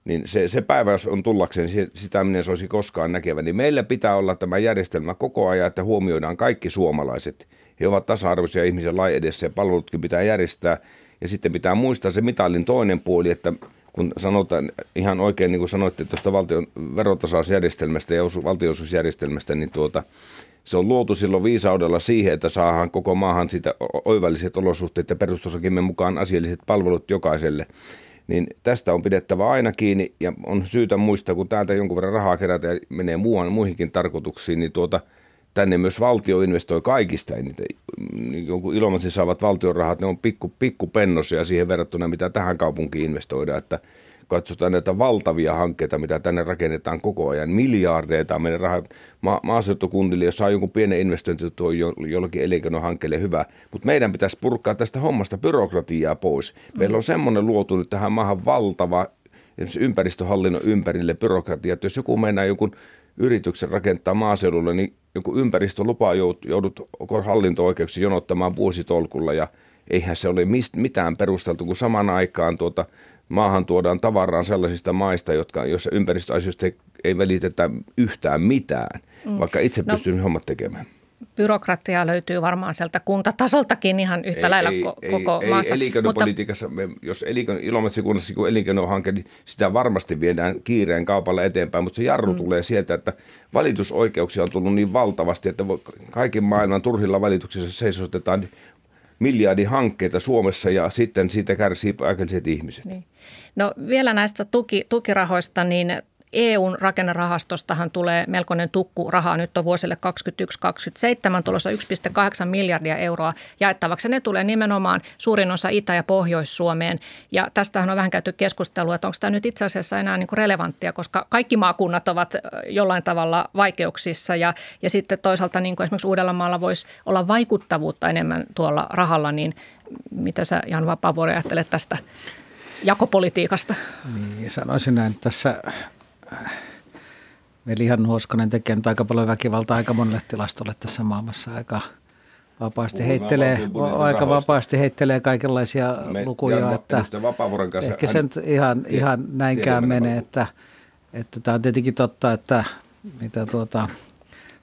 niin se, se päivä, jos on tullakseen, sitä minä olisi koskaan näkevä, niin meillä pitää olla tämä järjestelmä koko ajan, että huomioidaan kaikki suomalaiset. He ovat tasa-arvoisia ihmisiä lain edessä ja palvelutkin pitää järjestää. Ja sitten pitää muistaa se mitallin toinen puoli, että kun sanotaan ihan oikein, niin kuin sanoitte tuosta valtion verotasausjärjestelmästä ja valtionosuusjärjestelmästä, niin tuota, se on luotu silloin viisaudella siihen, että saadaan koko maahan sitä oivalliset olosuhteet ja perustuslakimme mukaan asialliset palvelut jokaiselle. Niin tästä on pidettävä aina kiinni ja on syytä muistaa, kun täältä jonkun verran rahaa kerätään ja menee muuan, muihinkin tarkoituksiin, niin tuota, tänne myös valtio investoi kaikista eniten. Jonkun Ilomantsin saavat valtion rahat, ne on pikku, pikku pennosia siihen verrattuna, mitä tähän kaupunkiin investoidaan, että katsotaan näitä valtavia hankkeita, mitä tänne rakennetaan koko ajan, miljardeita meidän rahaa ma- maaseutukunnille, jos saa jonkun pienen investointi tuo jo, jollakin elinkeinohankkeelle hyvä. Mutta meidän pitäisi purkaa tästä hommasta byrokratiaa pois. Meillä on semmoinen luotu nyt tähän maahan valtava ympäristöhallinnon ympärille byrokratia, että jos joku meinaa jonkun yrityksen rakentaa maaseudulle, niin joku ympäristölupa joudut hallinto-oikeuksiin jonottamaan vuositolkulla. Ja eihän se ole mist, mitään perusteltu, kun samaan aikaan tuota, maahan tuodaan tavaraan sellaisista maista, jotka, joissa ympäristöasioista ei, ei välitetä yhtään mitään, mm. vaikka itse no, pystyn hommat tekemään byrokratiaa löytyy varmaan sieltä kuntatasoltakin ihan yhtä ei, lailla ei, ko- koko ei, maassa. Ei elinkeinopolitiikassa, Mutta... me, jos elinkeino, kunnassa kun elinkeinohanke, niin sitä varmasti viedään kiireen kaupalla eteenpäin, mutta se jarru mm. tulee sieltä, että valitusoikeuksia on tullut niin valtavasti, että kaiken maailman turhilla valituksissa seisotetaan miljardin hankkeita Suomessa ja sitten siitä kärsii paikalliset ihmiset. Niin. No vielä näistä tuki, tukirahoista, niin EUn rakennerahastostahan tulee melkoinen tukku rahaa nyt on vuosille 2021-2027 tulossa 1,8 miljardia euroa jaettavaksi. Ne tulee nimenomaan suurin osa Itä- ja Pohjois-Suomeen. Ja tästähän on vähän käyty keskustelua, että onko tämä nyt itse asiassa enää niin kuin relevanttia, koska kaikki maakunnat ovat jollain tavalla vaikeuksissa. Ja, ja sitten toisaalta niin kuin esimerkiksi Uudellamaalla voisi olla vaikuttavuutta enemmän tuolla rahalla, niin mitä sä Jan Vapaavuori ajattelet tästä jakopolitiikasta? Niin, sanoisin näin, että tässä Veli Hannu Hoskonen tekee nyt aika paljon väkivaltaa aika monelle tilastolle tässä maailmassa aika vapaasti heittelee, aika vapaasti heittelee kaikenlaisia Me, lukuja, että ehkä se nyt ihan, ihan näinkään menee, että, että tämä on tietenkin totta, että mitä tuota,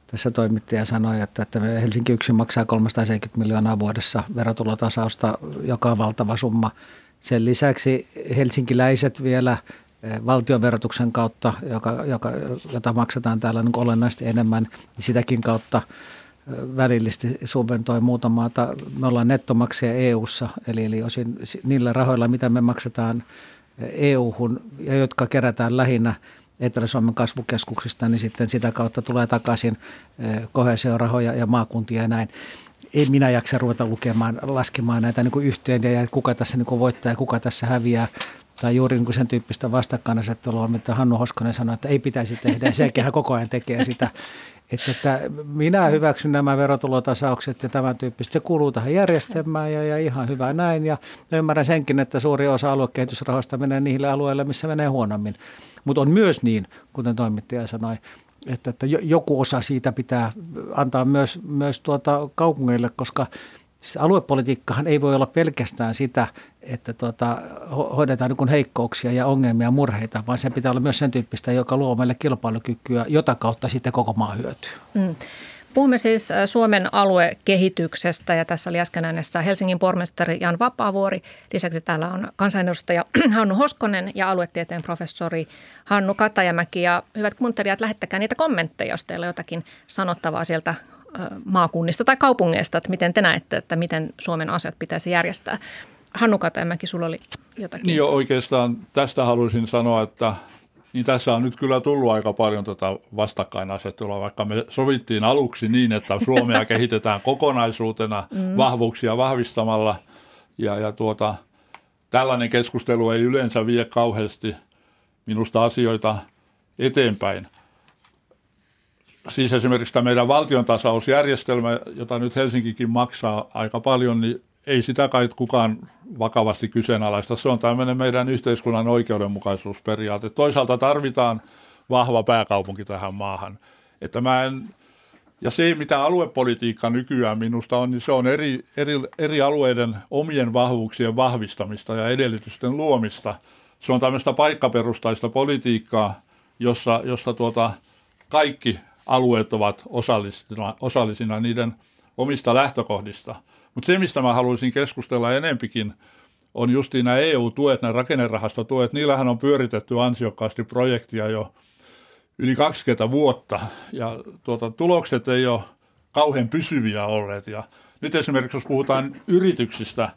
tässä toimittaja sanoi, että, että Helsinki yksin maksaa 370 miljoonaa vuodessa verotulotasausta, joka on valtava summa. Sen lisäksi helsinkiläiset vielä valtionverotuksen kautta, joka, joka, jota maksetaan täällä niin olennaisesti enemmän, niin sitäkin kautta välillisesti subventoi muuta maata. Me ollaan nettomaksia EU-ssa, eli, eli osin niillä rahoilla, mitä me maksetaan EU-hun ja jotka kerätään lähinnä Etelä-Suomen kasvukeskuksista, niin sitten sitä kautta tulee takaisin kohesiorahoja ja maakuntia ja näin. Ei minä jaksa ruveta lukemaan, laskemaan näitä niin kuin yhteen ja kuka tässä niin kuin voittaa ja kuka tässä häviää tai juuri niin kuin sen tyyppistä vastakkainasettelua, mitä Hannu Hoskonen sanoi, että ei pitäisi tehdä. Sekin koko ajan tekee sitä. Että, että minä hyväksyn nämä verotulotasaukset ja tämän tyyppistä. Se kuuluu tähän järjestelmään ja, ja ihan hyvä näin. Ja ymmärrän senkin, että suuri osa aluekehitysrahoista menee niille alueille, missä menee huonommin. Mutta on myös niin, kuten toimittaja sanoi, että, että joku osa siitä pitää antaa myös, myös tuota kaupungeille, koska Siis aluepolitiikkahan ei voi olla pelkästään sitä, että tuota, hoidetaan niin heikkouksia ja ongelmia, murheita, vaan se pitää olla myös sen tyyppistä, joka luo meille kilpailukykyä, jota kautta sitten koko maa hyötyy. Mm. Puhumme siis äh, Suomen aluekehityksestä ja tässä oli äsken äänessä Helsingin pormestari Jan Vapaavuori. Lisäksi täällä on kansanedustaja Hannu Hoskonen ja aluetieteen professori Hannu Katajamäki. Ja hyvät kuuntelijat, lähettäkää niitä kommentteja, jos teillä on jotakin sanottavaa sieltä maakunnista tai kaupungeista, että miten te näette, että miten Suomen asiat pitäisi järjestää. Hannu Katamäki, sulla oli jotakin. Niin jo oikeastaan tästä haluaisin sanoa, että niin tässä on nyt kyllä tullut aika paljon tätä vastakkainasettelua, vaikka me sovittiin aluksi niin, että Suomea kehitetään kokonaisuutena mm. vahvuuksia vahvistamalla ja, ja tuota, tällainen keskustelu ei yleensä vie kauheasti minusta asioita eteenpäin siis esimerkiksi tämä meidän valtiontasausjärjestelmä, jota nyt Helsinkikin maksaa aika paljon, niin ei sitä kai kukaan vakavasti kyseenalaista. Se on tämmöinen meidän yhteiskunnan oikeudenmukaisuusperiaate. Toisaalta tarvitaan vahva pääkaupunki tähän maahan. Että mä en Ja se, mitä aluepolitiikka nykyään minusta on, niin se on eri, eri, eri alueiden omien vahvuuksien vahvistamista ja edellytysten luomista. Se on tämmöistä paikkaperustaista politiikkaa, jossa, jossa tuota, kaikki alueet ovat osallisina, osallisina niiden omista lähtökohdista. Mutta se, mistä mä haluaisin keskustella enempikin, on justiin nämä EU-tuet, nämä rakennerahastotuet. Niillähän on pyöritetty ansiokkaasti projektia jo yli 20 vuotta ja tuota, tulokset ei ole kauhean pysyviä olleet. Ja nyt esimerkiksi jos puhutaan yrityksistä,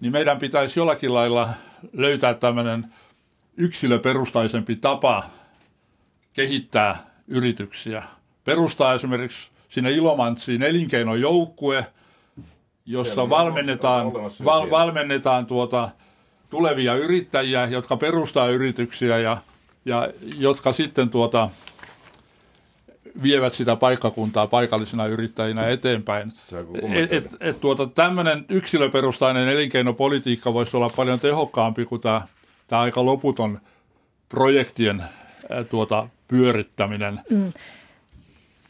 niin meidän pitäisi jollakin lailla löytää tämmöinen yksilöperustaisempi tapa kehittää yrityksiä. Perustaa esimerkiksi sinne Ilomantsiin elinkeinojoukkue, jossa valmennetaan, val, valmennetaan tuota, tulevia yrittäjiä, jotka perustaa yrityksiä ja, ja jotka sitten tuota, vievät sitä paikkakuntaa paikallisina yrittäjinä eteenpäin. Et, et, et, tuota, tämmöinen yksilöperustainen elinkeinopolitiikka voisi olla paljon tehokkaampi kuin tämä, tämä aika loputon projektien tuota, pyörittäminen. Mm.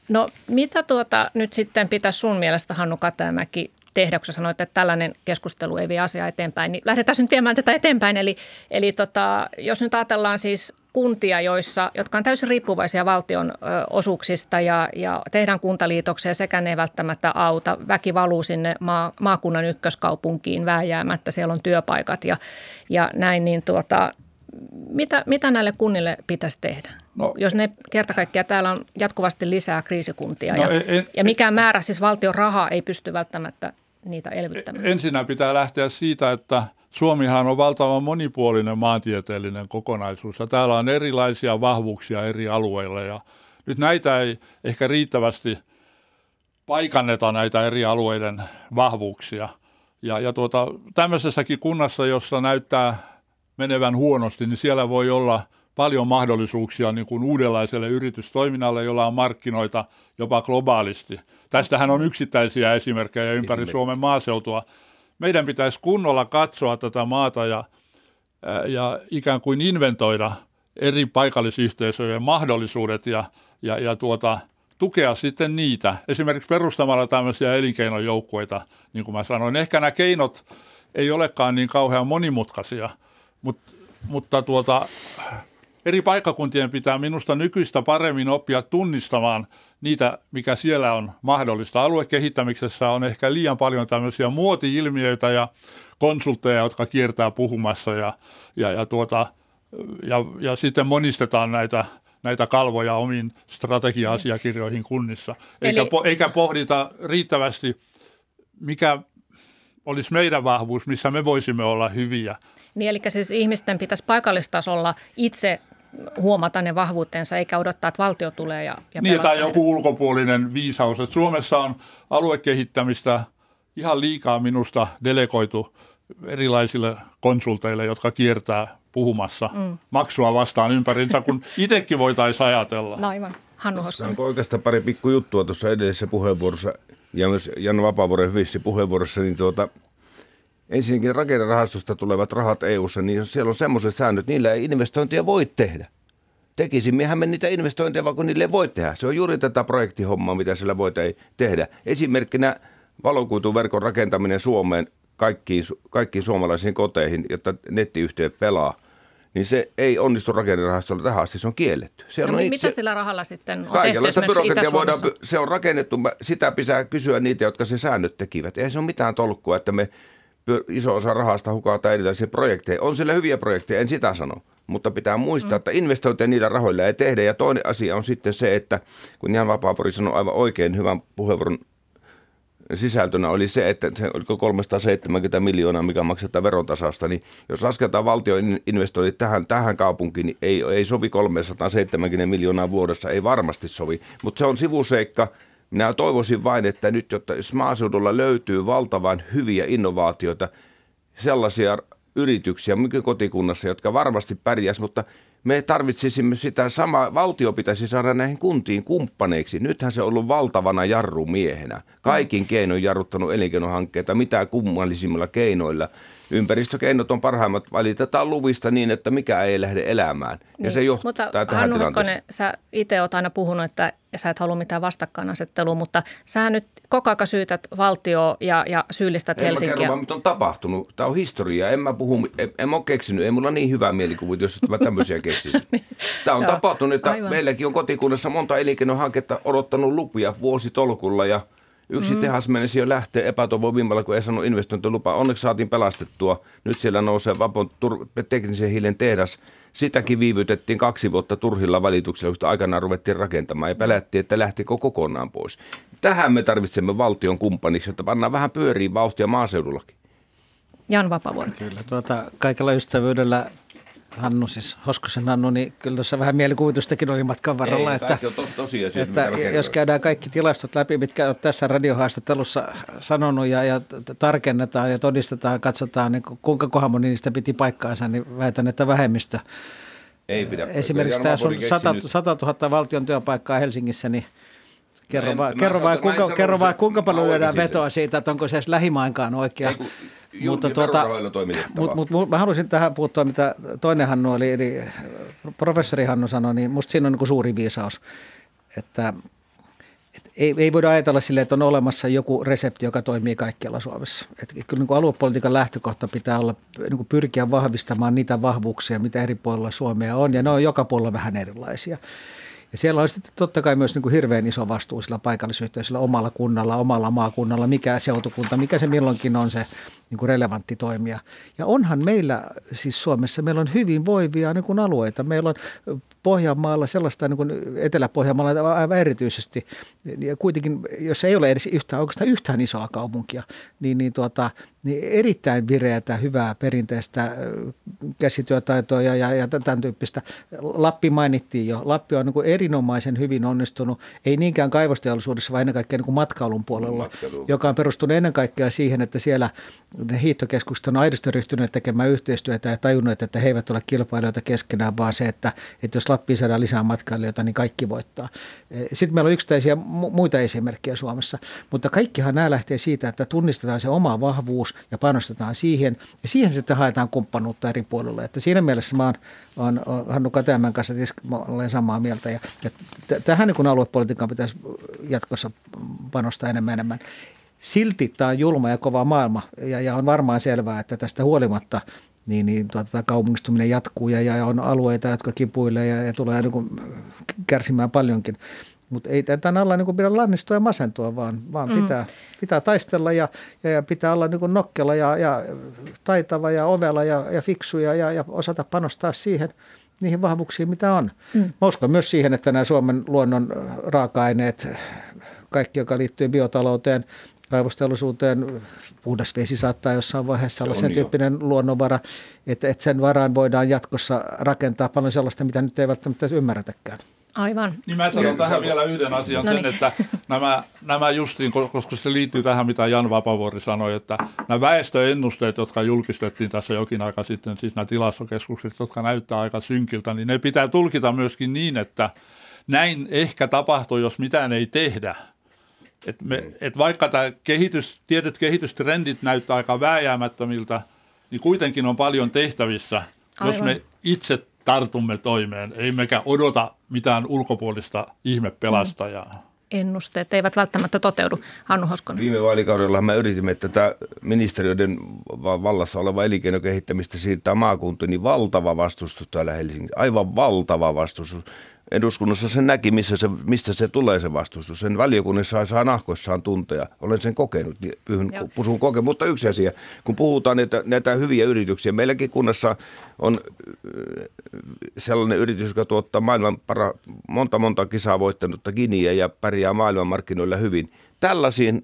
No mitä tuota nyt sitten pitäisi sun mielestä Hannu Katamäki tehdä, kun sä sanoit, että tällainen keskustelu ei vie asiaa eteenpäin, niin lähdetään nyt viemään tätä eteenpäin. Eli, eli tota, jos nyt ajatellaan siis kuntia, joissa, jotka on täysin riippuvaisia valtion ö, osuuksista ja, ja tehdään kuntaliitoksia sekä ne ei välttämättä auta. Väki valuu sinne maa, maakunnan ykköskaupunkiin vääjäämättä, siellä on työpaikat ja, ja näin, niin tuota, mitä, mitä näille kunnille pitäisi tehdä? No, Jos ne kerta kaikkiaan täällä on jatkuvasti lisää kriisikuntia no, ja, en, ja mikään määrä, siis valtion rahaa ei pysty välttämättä niitä elvyttämään. Ensinnä pitää lähteä siitä, että Suomihan on valtavan monipuolinen maantieteellinen kokonaisuus ja täällä on erilaisia vahvuuksia eri alueilla ja nyt näitä ei ehkä riittävästi paikanneta näitä eri alueiden vahvuuksia. Ja, ja tuota, tämmöisessäkin kunnassa, jossa näyttää menevän huonosti, niin siellä voi olla paljon mahdollisuuksia niin kuin uudenlaiselle yritystoiminnalle, jolla on markkinoita jopa globaalisti. Tästähän on yksittäisiä esimerkkejä ympäri Suomen maaseutua. Meidän pitäisi kunnolla katsoa tätä maata ja, ja ikään kuin inventoida eri paikallisyhteisöjen mahdollisuudet ja, ja, ja tuota, tukea sitten niitä. Esimerkiksi perustamalla tämmöisiä elinkeinojoukkueita, niin kuin mä sanoin. Ehkä nämä keinot ei olekaan niin kauhean monimutkaisia – Mut, mutta tuota, eri paikkakuntien pitää minusta nykyistä paremmin oppia tunnistamaan niitä, mikä siellä on mahdollista. Aluekehittämisessä on ehkä liian paljon tämmöisiä muoti-ilmiöitä ja konsultteja, jotka kiertää puhumassa ja, ja, ja, tuota, ja, ja sitten monistetaan näitä näitä kalvoja omiin strategia-asiakirjoihin kunnissa, eikä, Eli... po, eikä pohdita riittävästi, mikä olisi meidän vahvuus, missä me voisimme olla hyviä. Niin, eli siis ihmisten pitäisi paikallistasolla itse huomata ne vahvuutensa, eikä odottaa, että valtio tulee ja, ja Niin, tai joku ulkopuolinen viisaus. Että Suomessa on aluekehittämistä ihan liikaa minusta delegoitu erilaisille konsulteille, jotka kiertää puhumassa mm. maksua vastaan ympärinsä, kun itsekin voitaisiin ajatella. No aivan. Hannu Onko oikeastaan pari pikkujuttua tuossa edellisessä puheenvuorossa ja myös Jan Vapaavuoren hyvissä puheenvuorossa, niin tuota, ensinnäkin rakennerahastosta tulevat rahat EU-ssa, niin siellä on semmoiset säännöt, että niillä ei investointia voi tehdä. Tekisimmehän me niitä investointeja, vaikka niille ei voi tehdä. Se on juuri tätä projektihommaa, mitä sillä voi tehdä. Esimerkkinä valokuituverkon rakentaminen Suomeen kaikkiin, kaikkiin suomalaisiin koteihin, jotta nettiyhteys pelaa – niin se ei onnistu rakennerahastolla tähän asti, se on kielletty. Se no, on mitä se, sillä rahalla sitten on tehty byrokratia voidaan, se on rakennettu, sitä pitää kysyä niitä, jotka se säännöt tekivät. Eihän se ole mitään tolkkua, että me iso osa rahasta hukataan erilaisiin projekteihin. On sillä hyviä projekteja, en sitä sano. Mutta pitää muistaa, mm. että investointeja niillä rahoilla ei tehdä. Ja toinen asia on sitten se, että kun Jan Vapaavuori sanoi aivan oikein hyvän puheenvuoron sisältönä oli se, että se oliko 370 miljoonaa, mikä maksetaan verontasausta, niin jos lasketaan valtion investoinnit tähän, tähän kaupunkiin, niin ei, ei sovi 370 miljoonaa vuodessa, ei varmasti sovi. Mutta se on sivuseikka, minä toivoisin vain, että nyt, jotta jos maaseudulla löytyy valtavan hyviä innovaatioita, sellaisia yrityksiä kotikunnassa, jotka varmasti pärjäs, mutta me tarvitsisimme sitä samaa, valtio pitäisi saada näihin kuntiin kumppaneiksi. Nythän se on ollut valtavana jarrumiehenä. Kaikin keinoin jarruttanut elinkeinohankkeita, mitä kummallisimmilla keinoilla. Ympäristökeinot on parhaimmat, valitetaan luvista niin, että mikä ei lähde elämään. Ja niin, se johtaa Mutta tähän Hannu Hoskonen, sä itse oot aina puhunut, että ja sä et halua mitään vastakkainasettelua, mutta sä nyt koko ajan syytät valtio ja, ja syyllistät en Helsinkiä. En mä kerro, mitä on tapahtunut. Tämä on historia. En mä puhu, en, en mä ole keksinyt. Ei mulla niin hyvää mielikuvia, jos mä tämmöisiä keksisin. niin. Tämä on Joo, tapahtunut, että aivan. meilläkin on kotikunnassa monta elinkeinohanketta odottanut lupia vuositolkulla ja Yksi mm. tehas menisi jo lähteä epätoivovimmalla, kun ei saanut investointilupaa. Onneksi saatiin pelastettua. Nyt siellä nousee Vapon tur- teknisen hiilen tehdas Sitäkin viivytettiin kaksi vuotta turhilla valituksilla, kun sitä aikanaan ruvettiin rakentamaan ja pelättiin, että lähtikö kokonaan pois. Tähän me tarvitsemme valtion kumppaniksi, että pannaan vähän pyöriin vauhtia maaseudullakin. Jan Vapavuori. Kyllä, tuota, kaikella ystävyydellä Hannu, siis Hoskosen Hannu, niin kyllä tuossa vähän mielikuvitustakin oli matkan varrella. Ei, että, on to, että jos käydään kaikki tilastot läpi, mitkä olet tässä radiohaastattelussa sanonut ja, ja tarkennetaan ja todistetaan, katsotaan, niin kuinka kohan moni niistä piti paikkaansa, niin väitän, että vähemmistö. Ei pidä. Esimerkiksi tämä sun 100, 100 000 valtion työpaikkaa Helsingissä, niin Kerro vaan, kerro vaan, kuinka, kerro vaan, kuinka paljon lyödään vetoa siitä, että onko se edes lähimainkaan oikea. Ei, kun, mutta tuota, mut, mut, mut, mä haluaisin tähän puuttua, mitä toinen Hannu oli, eli professori Hannu sanoi, niin musta siinä on niin suuri viisaus, että et ei, ei voida ajatella silleen, että on olemassa joku resepti, joka toimii kaikkialla Suomessa. Et kyllä niin kuin aluepolitiikan lähtökohta pitää olla niin kuin pyrkiä vahvistamaan niitä vahvuuksia, mitä eri puolilla Suomea on, ja ne on joka puolella vähän erilaisia. Ja siellä on sitten totta kai myös niin kuin hirveän iso vastuu sillä paikallisyhteisöllä, omalla kunnalla, omalla maakunnalla, mikä seutukunta, mikä se milloinkin on se niin kuin relevantti toimija. Ja onhan meillä siis Suomessa, meillä on hyvin voivia niin kuin alueita. Meillä on Pohjanmaalla sellaista, niin kuin Etelä-Pohjanmaalla aivan erityisesti, ja kuitenkin, jos ei ole edes yhtään, oikeastaan yhtään isoa kaupunkia, niin, niin, tuota, niin erittäin vireätä, hyvää perinteistä käsityötaitoa ja, ja, ja tämän tyyppistä. Lappi mainittiin jo. Lappi on niin kuin erinomaisen hyvin onnistunut, ei niinkään kaivosteollisuudessa, vaan ennen kaikkea niin kuin matkailun puolella, Matkailu. joka on perustunut ennen kaikkea siihen, että siellä ne hiihtokeskukset on aidosti ryhtyneet tekemään yhteistyötä ja tajunnut, että he eivät ole kilpailijoita keskenään, vaan se, että, että jos Lappiin saadaan lisää matkailijoita, niin kaikki voittaa. Sitten meillä on yksittäisiä muita esimerkkejä Suomessa, mutta kaikkihan nämä lähtee siitä, että tunnistetaan se oma vahvuus ja panostetaan siihen, ja siihen sitten haetaan kumppanuutta eri puolilla. Että siinä mielessä mä oon, oon, oon Hannu Kateämän kanssa olen samaa mieltä, ja, ja tähän niin aluepolitiikkaan pitäisi jatkossa panostaa enemmän enemmän. Silti tämä on julma ja kova maailma ja, ja on varmaan selvää, että tästä huolimatta niin, niin tuota, kaupungistuminen jatkuu ja, ja on alueita, jotka kipuilee ja, ja tulee niin kuin kärsimään paljonkin. Mutta ei tämän alla niin pidä lannistua ja masentua, vaan, vaan mm. pitää, pitää taistella ja, ja, ja pitää olla niin nokkela ja, ja taitava ja ovella ja, ja fiksu ja, ja, ja osata panostaa siihen niihin vahvuuksiin, mitä on. Mm. Mä uskon myös siihen, että nämä Suomen luonnon raaka-aineet, kaikki, joka liittyy biotalouteen, kaivosteollisuuteen, puhdas vesi saattaa jossain vaiheessa olla sen jo. tyyppinen luonnonvara, että, että sen varaan voidaan jatkossa rakentaa paljon sellaista, mitä nyt ei välttämättä ymmärretäkään. Aivan. Niin mä sanon tähän vielä yhden asian, no sen, niin. että nämä, nämä justiin, koska se liittyy tähän, mitä Jan Vapavuori sanoi, että nämä väestöennusteet, jotka julkistettiin tässä jokin aika sitten, siis nämä tilastokeskukset, jotka näyttää aika synkiltä, niin ne pitää tulkita myöskin niin, että näin ehkä tapahtuu, jos mitään ei tehdä – et me, et vaikka tämä kehitys, tietyt kehitystrendit näyttää aika vääjäämättömiltä, niin kuitenkin on paljon tehtävissä, Aivan. jos me itse tartumme toimeen, emmekä odota mitään ulkopuolista ihmepelastajaa. Mm. Ennusteet eivät välttämättä toteudu. Hannu Hoskonen. Viime vaalikaudella me yritimme tätä ministeriöiden vallassa oleva elinkeinokehittämistä siirtää maakuntiin, niin valtava vastustus täällä Helsingissä. Aivan valtava vastustus eduskunnassa sen näki, missä se, mistä se tulee se vastustus. Sen valiokunnassa saa nahkoissaan tunteja. Olen sen kokenut, niin pyhyn, puhun kokenut. Mutta yksi asia, kun puhutaan näitä, näitä hyviä yrityksiä, meilläkin kunnassa on äh, sellainen yritys, joka tuottaa maailman para, monta monta kisaa voittanutta Giniä ja pärjää maailmanmarkkinoilla hyvin. Tällaisiin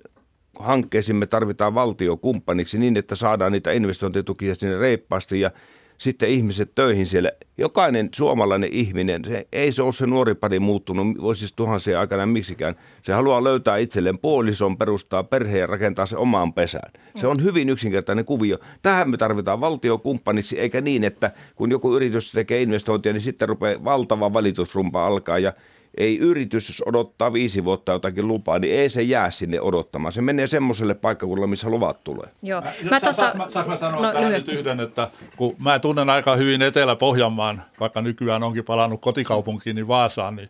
hankkeisiin me tarvitaan valtiokumppaniksi niin, että saadaan niitä investointitukia sinne reippaasti ja sitten ihmiset töihin siellä. Jokainen suomalainen ihminen, se, ei se ole se nuori pari muuttunut siis tuhansien aikana miksikään. Se haluaa löytää itselleen puolison, perustaa perheen ja rakentaa se omaan pesään. Se on hyvin yksinkertainen kuvio. Tähän me tarvitaan valtiokumppaniksi, eikä niin, että kun joku yritys tekee investointia, niin sitten rupeaa valtava valitusrumpa alkaa ja ei yritys, jos odottaa viisi vuotta jotakin lupaa, niin ei se jää sinne odottamaan. Se menee semmoiselle paikkakunnalle, missä luvat tulee. Joo. Mä, tota... Saanko mä, saanko mä sanoa no, tähän nyt yhden, että kun mä tunnen aika hyvin Etelä-Pohjanmaan, vaikka nykyään onkin palannut kotikaupunkiin, niin Vaasaan, niin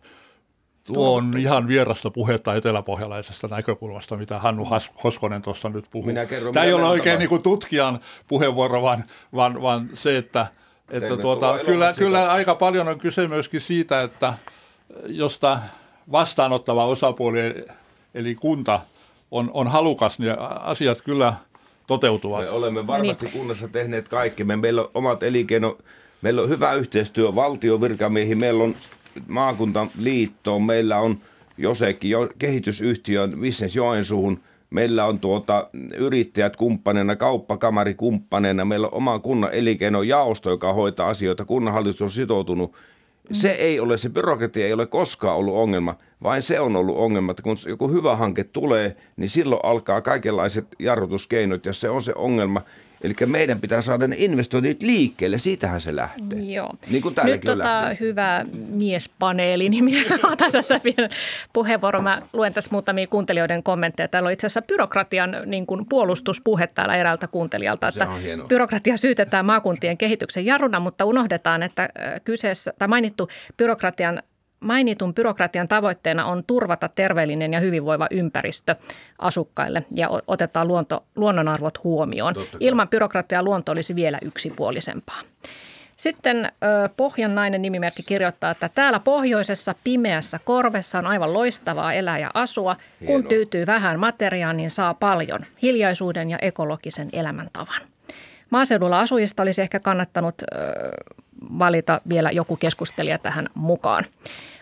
Tuo on ihan vierasta puhetta eteläpohjalaisesta näkökulmasta, mitä Hannu Hoskonen tuosta nyt puhuu. Minä kerron, Tämä ei ole oikein niin kuin tutkijan puheenvuoro, vaan, vaan, vaan se, että, että tuota, kyllä, kyllä aika paljon on kyse myöskin siitä, että josta vastaanottava osapuoli, eli kunta, on, on halukas, niin asiat kyllä toteutuvat. Me olemme varmasti niin. kunnassa tehneet kaikki. Me, meillä on omat elinkeino, meillä on hyvä yhteistyö valtion virkamiehiin, meillä on maakuntaliittoon, meillä on Josekin, jo, kehitysyhtiö Business Joensuuhun, meillä on tuota, yrittäjät kumppaneina, kauppakamari kumppaneina, meillä on oma kunnan elinkeinojaosto, joka hoitaa asioita, kunnanhallitus on sitoutunut. Se ei ole, se byrokratia ei ole koskaan ollut ongelma, vain se on ollut ongelma, että kun joku hyvä hanke tulee, niin silloin alkaa kaikenlaiset jarrutuskeinot ja se on se ongelma. Eli meidän pitää saada ne investoinnit liikkeelle, siitähän se lähtee. Joo. Niin kuin Nyt tota, hyvä miespaneeli, niin minä otan tässä vielä puheenvuoro. Mä luen tässä muutamia kuuntelijoiden kommentteja. Täällä on itse asiassa byrokratian niin kuin puolustuspuhe täällä eräältä kuuntelijalta. Se että byrokratia syytetään maakuntien kehityksen jarruna, mutta unohdetaan, että kyseessä, tai mainittu byrokratian Mainitun byrokratian tavoitteena on turvata terveellinen ja hyvinvoiva ympäristö asukkaille ja otetaan luonto, luonnonarvot huomioon. Ilman byrokratiaa luonto olisi vielä yksipuolisempaa. Sitten Pohjan nainen nimimerkki kirjoittaa, että täällä pohjoisessa pimeässä korvessa on aivan loistavaa elää ja asua. Hienoa. Kun tyytyy vähän materiaan, niin saa paljon hiljaisuuden ja ekologisen elämäntavan. Maaseudulla asujista olisi ehkä kannattanut valita vielä joku keskustelija tähän mukaan.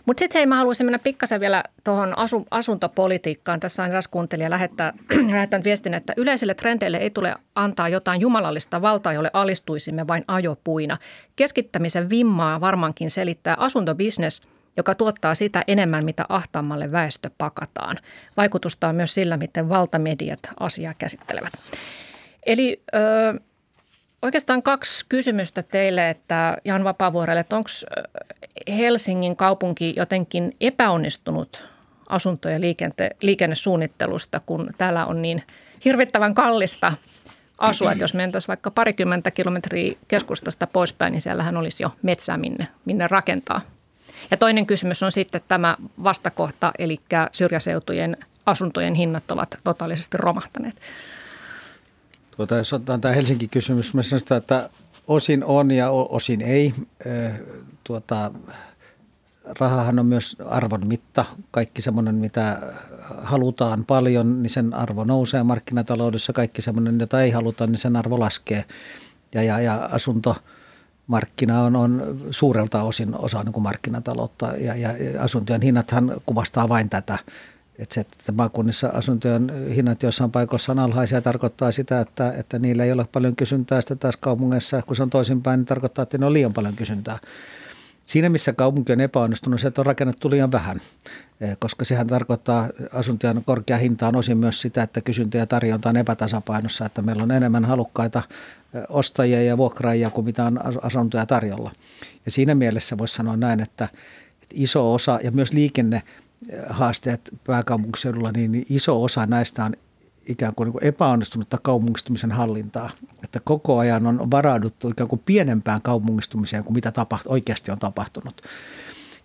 Mutta sitten hei, mä haluaisin mennä pikkasen vielä tuohon asu, asuntopolitiikkaan. Tässä on eräs kuuntelija lähettää, lähettänyt viestin, että yleisille trendeille ei tule antaa jotain jumalallista valtaa, jolle alistuisimme vain ajopuina. Keskittämisen vimmaa varmaankin selittää asuntobisnes, joka tuottaa sitä enemmän, mitä ahtaammalle väestö pakataan. Vaikutusta on myös sillä, miten valtamediat asiaa käsittelevät. Eli... Öö, Oikeastaan kaksi kysymystä teille, että Jan Vapaavuorelle, että onko Helsingin kaupunki jotenkin epäonnistunut asunto- ja liikente- liikennesuunnittelusta, kun täällä on niin hirvittävän kallista asua. Että jos mentäisiin vaikka parikymmentä kilometriä keskustasta poispäin, niin siellähän olisi jo metsää, minne, minne rakentaa. Ja toinen kysymys on sitten tämä vastakohta, eli syrjäseutujen asuntojen hinnat ovat totaalisesti romahtaneet. Tuota, jos otetaan tämä Helsinki-kysymys, mä sanon että osin on ja osin ei. Tuota, rahahan on myös arvon mitta. Kaikki semmoinen, mitä halutaan paljon, niin sen arvo nousee markkinataloudessa. Kaikki semmoinen, jota ei haluta, niin sen arvo laskee. Ja, ja, ja asunto markkina on, on suurelta osin osa niin kuin markkinataloutta ja, ja asuntojen hinnathan kuvastaa vain tätä. Että se, että maakunnissa asuntojen hinnat joissain paikoissa on alhaisia, tarkoittaa sitä, että, että niillä ei ole paljon kysyntää. Sitten taas kaupungeissa, kun se on toisinpäin, niin tarkoittaa, että ne on liian paljon kysyntää. Siinä, missä kaupunki on epäonnistunut, se, että on rakennettu liian vähän, eh, koska sehän tarkoittaa asuntojen korkea hinta on osin myös sitä, että kysyntä ja tarjonta on epätasapainossa, että meillä on enemmän halukkaita eh, ostajia ja vuokraajia kuin mitä on asuntoja tarjolla. Ja siinä mielessä voisi sanoa näin, että iso osa ja myös liikenne – haasteet pääkaupunkiseudulla, niin iso osa näistä on ikään kuin, niin kuin epäonnistunutta kaupungistumisen hallintaa. Että koko ajan on varauduttu ikään kuin pienempään kaupungistumiseen kuin mitä tapaht- oikeasti on tapahtunut.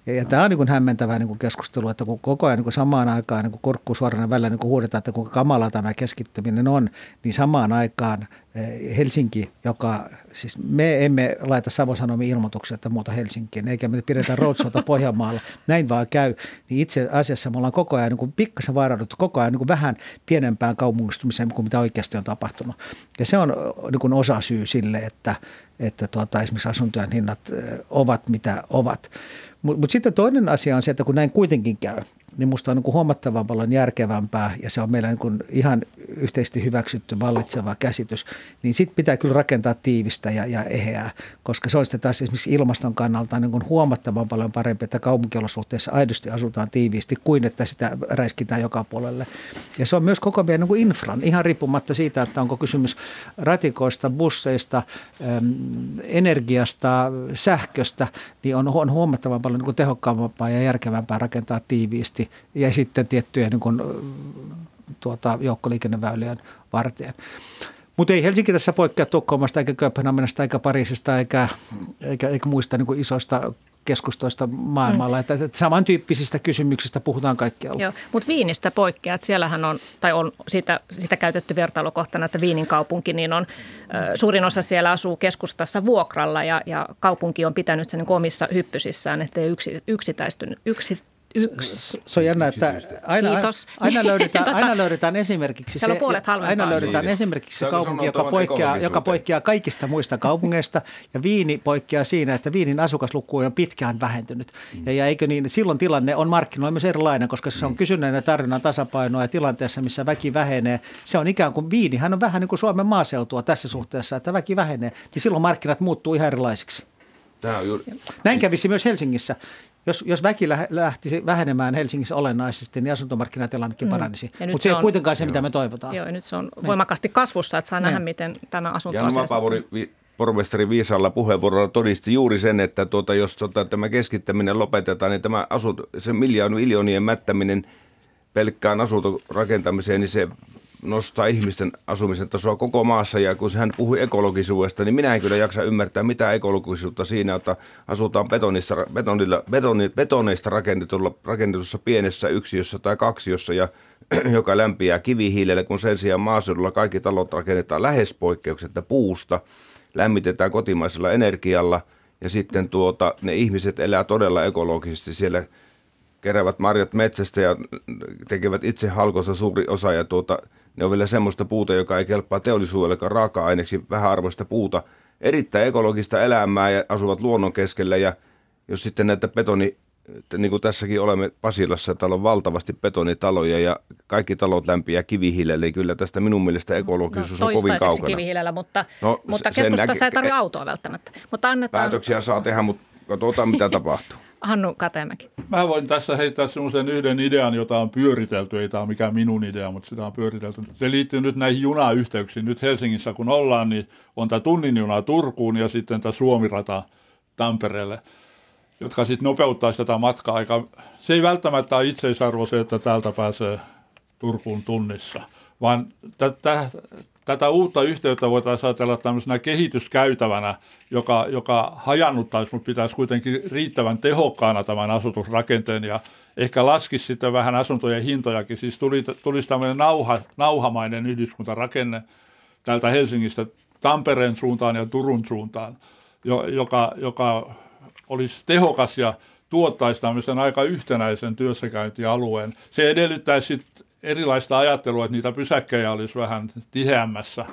Ja, ja tämä on niin hämmentävää niin keskustelu, että kun koko ajan niin samaan aikaan niin korkku suorana välillä niin huudetaan, että kuinka kamala tämä keskittyminen on, niin samaan aikaan eh, Helsinki, joka, siis me emme laita Savosanomien ilmoituksia, että muuta Helsinkiin, eikä me pidetä roadshowta Pohjanmaalla, näin vaan käy, niin itse asiassa me ollaan koko ajan niin kuin pikkasen varauduttu koko ajan niin kuin vähän pienempään kaupungistumiseen kuin mitä oikeasti on tapahtunut. Ja se on niin kuin osa syy sille, että, että tuota, esimerkiksi asuntojen hinnat eh, ovat mitä ovat. Mutta mut sitten toinen asia on se, että kun näin kuitenkin käy, niin musta on niin huomattavan paljon järkevämpää ja se on meillä niin ihan yhteisesti hyväksytty vallitseva käsitys, niin sitten pitää kyllä rakentaa tiivistä ja, ja eheää, koska se on sitten taas esimerkiksi ilmaston kannalta niin huomattavan paljon parempi, että kaupunkiolosuhteissa aidosti asutaan tiiviisti kuin että sitä räiskitään joka puolelle. Ja se on myös koko meidän niin infran, ihan riippumatta siitä, että onko kysymys ratikoista, busseista, energiasta, sähköstä, niin on, on huomattavan paljon niin tehokkaampaa ja järkevämpää rakentaa tiiviisti ja sitten tiettyjä niin kuin, tuota, joukkoliikenneväylien varteen. Mutta ei Helsinki tässä poikkea Tukholmasta eikä Kööpenhaminasta eikä Pariisista eikä, eikä, eikä muista niin isoista keskustoista maailmalla. Mm. Että, että samantyyppisistä kysymyksistä puhutaan kaikkialla. Joo, mutta Viinistä poikkeaa, että siellähän on, tai on sitä, sitä käytetty vertailukohtana, että Viinin kaupunki, niin on suurin osa siellä asuu keskustassa vuokralla ja, ja kaupunki on pitänyt sen niin omissa hyppysissään, ettei yksi, yksittäistynyt, yksi, yksi. Se on jännä, että aina, aina, löydetään, aina löydetään esimerkiksi se, aina löydetään esimerkiksi se kaupunki, joka poikkeaa, joka poikkeaa kaikista muista kaupungeista. Ja Viini poikkeaa siinä, että Viinin asukasluku on pitkään vähentynyt. Ja, ja eikö niin, silloin tilanne on markkinoilla myös erilainen, koska se on kysynnän ja tarjonnan tasapainoa ja tilanteessa, missä väki vähenee. Se on ikään kuin Viinihän on vähän niin kuin Suomen maaseutua tässä suhteessa, että väki vähenee, niin silloin markkinat muuttuu ihan erilaisiksi. Tämä on juuri... Näin kävisi myös Helsingissä jos, jos väki lähtisi vähenemään Helsingissä olennaisesti, niin asuntomarkkinatilannekin mm. paranisi. Mutta se ei ole kuitenkaan se, joo. mitä me toivotaan. Joo, ja nyt se on voimakkaasti kasvussa, että saa ne. nähdä, miten tämä asunto Jan Vapavuri, vi, pormestari Viisalla puheenvuorolla todisti juuri sen, että tuota, jos tuota, tämä keskittäminen lopetetaan, niin tämä asunto, se miljoonien mättäminen pelkkään asuntorakentamiseen, niin se nostaa ihmisten asumisen tasoa koko maassa. Ja kun hän puhui ekologisuudesta, niin minä en kyllä jaksa ymmärtää mitä ekologisuutta siinä, että asutaan betonista, betonilla, betoni, betoneista rakennetulla, rakennetussa pienessä yksiössä tai kaksiossa, ja, joka lämpiää kivihiilellä, kun sen sijaan maaseudulla kaikki talot rakennetaan lähes poikkeuksetta puusta, lämmitetään kotimaisella energialla, ja sitten tuota, ne ihmiset elää todella ekologisesti siellä keräävät marjat metsästä ja tekevät itse halkossa suuri osa ja tuota, ne on vielä semmoista puuta, joka ei kelpaa teollisuudelle raaka-aineeksi, vähäarvoista puuta. Erittäin ekologista elämää ja asuvat luonnon keskellä ja jos sitten näitä betoni, niin kuin tässäkin olemme Pasilassa, täällä on valtavasti betonitaloja ja kaikki talot lämpiä kivihiilellä, eli kyllä tästä minun mielestä ekologisuus no, on kovin kaukana. kivihiilellä, mutta, no, mutta keskustassa näkee, ei tarvitse autoa välttämättä. Mutta annetaan... Päätöksiä saa tehdä, mutta katsotaan mitä tapahtuu. Hannu Katemäki. Mä voin tässä heittää semmoisen yhden idean, jota on pyöritelty. Ei tämä ole mikään minun idea, mutta sitä on pyöritelty. Se liittyy nyt näihin junayhteyksiin. Nyt Helsingissä kun ollaan, niin on tämä tunnin juna Turkuun ja sitten tämä Suomirata Tampereelle, jotka sitten nopeuttaa tätä matkaa aika. Se ei välttämättä ole itseisarvo se, että täältä pääsee Turkuun tunnissa, vaan tätä uutta yhteyttä voitaisiin ajatella tämmöisenä kehityskäytävänä, joka, joka hajannuttaisi, mutta pitäisi kuitenkin riittävän tehokkaana tämän asutusrakenteen ja ehkä laskisi sitten vähän asuntojen hintojakin. Siis tuli, tulisi tämmöinen nauha, nauhamainen yhdyskuntarakenne täältä Helsingistä Tampereen suuntaan ja Turun suuntaan, joka, joka olisi tehokas ja tuottaisi tämmöisen aika yhtenäisen työssäkäyntialueen. Se edellyttäisi sitten erilaista ajattelua, että niitä pysäkkejä olisi vähän tiheämmässä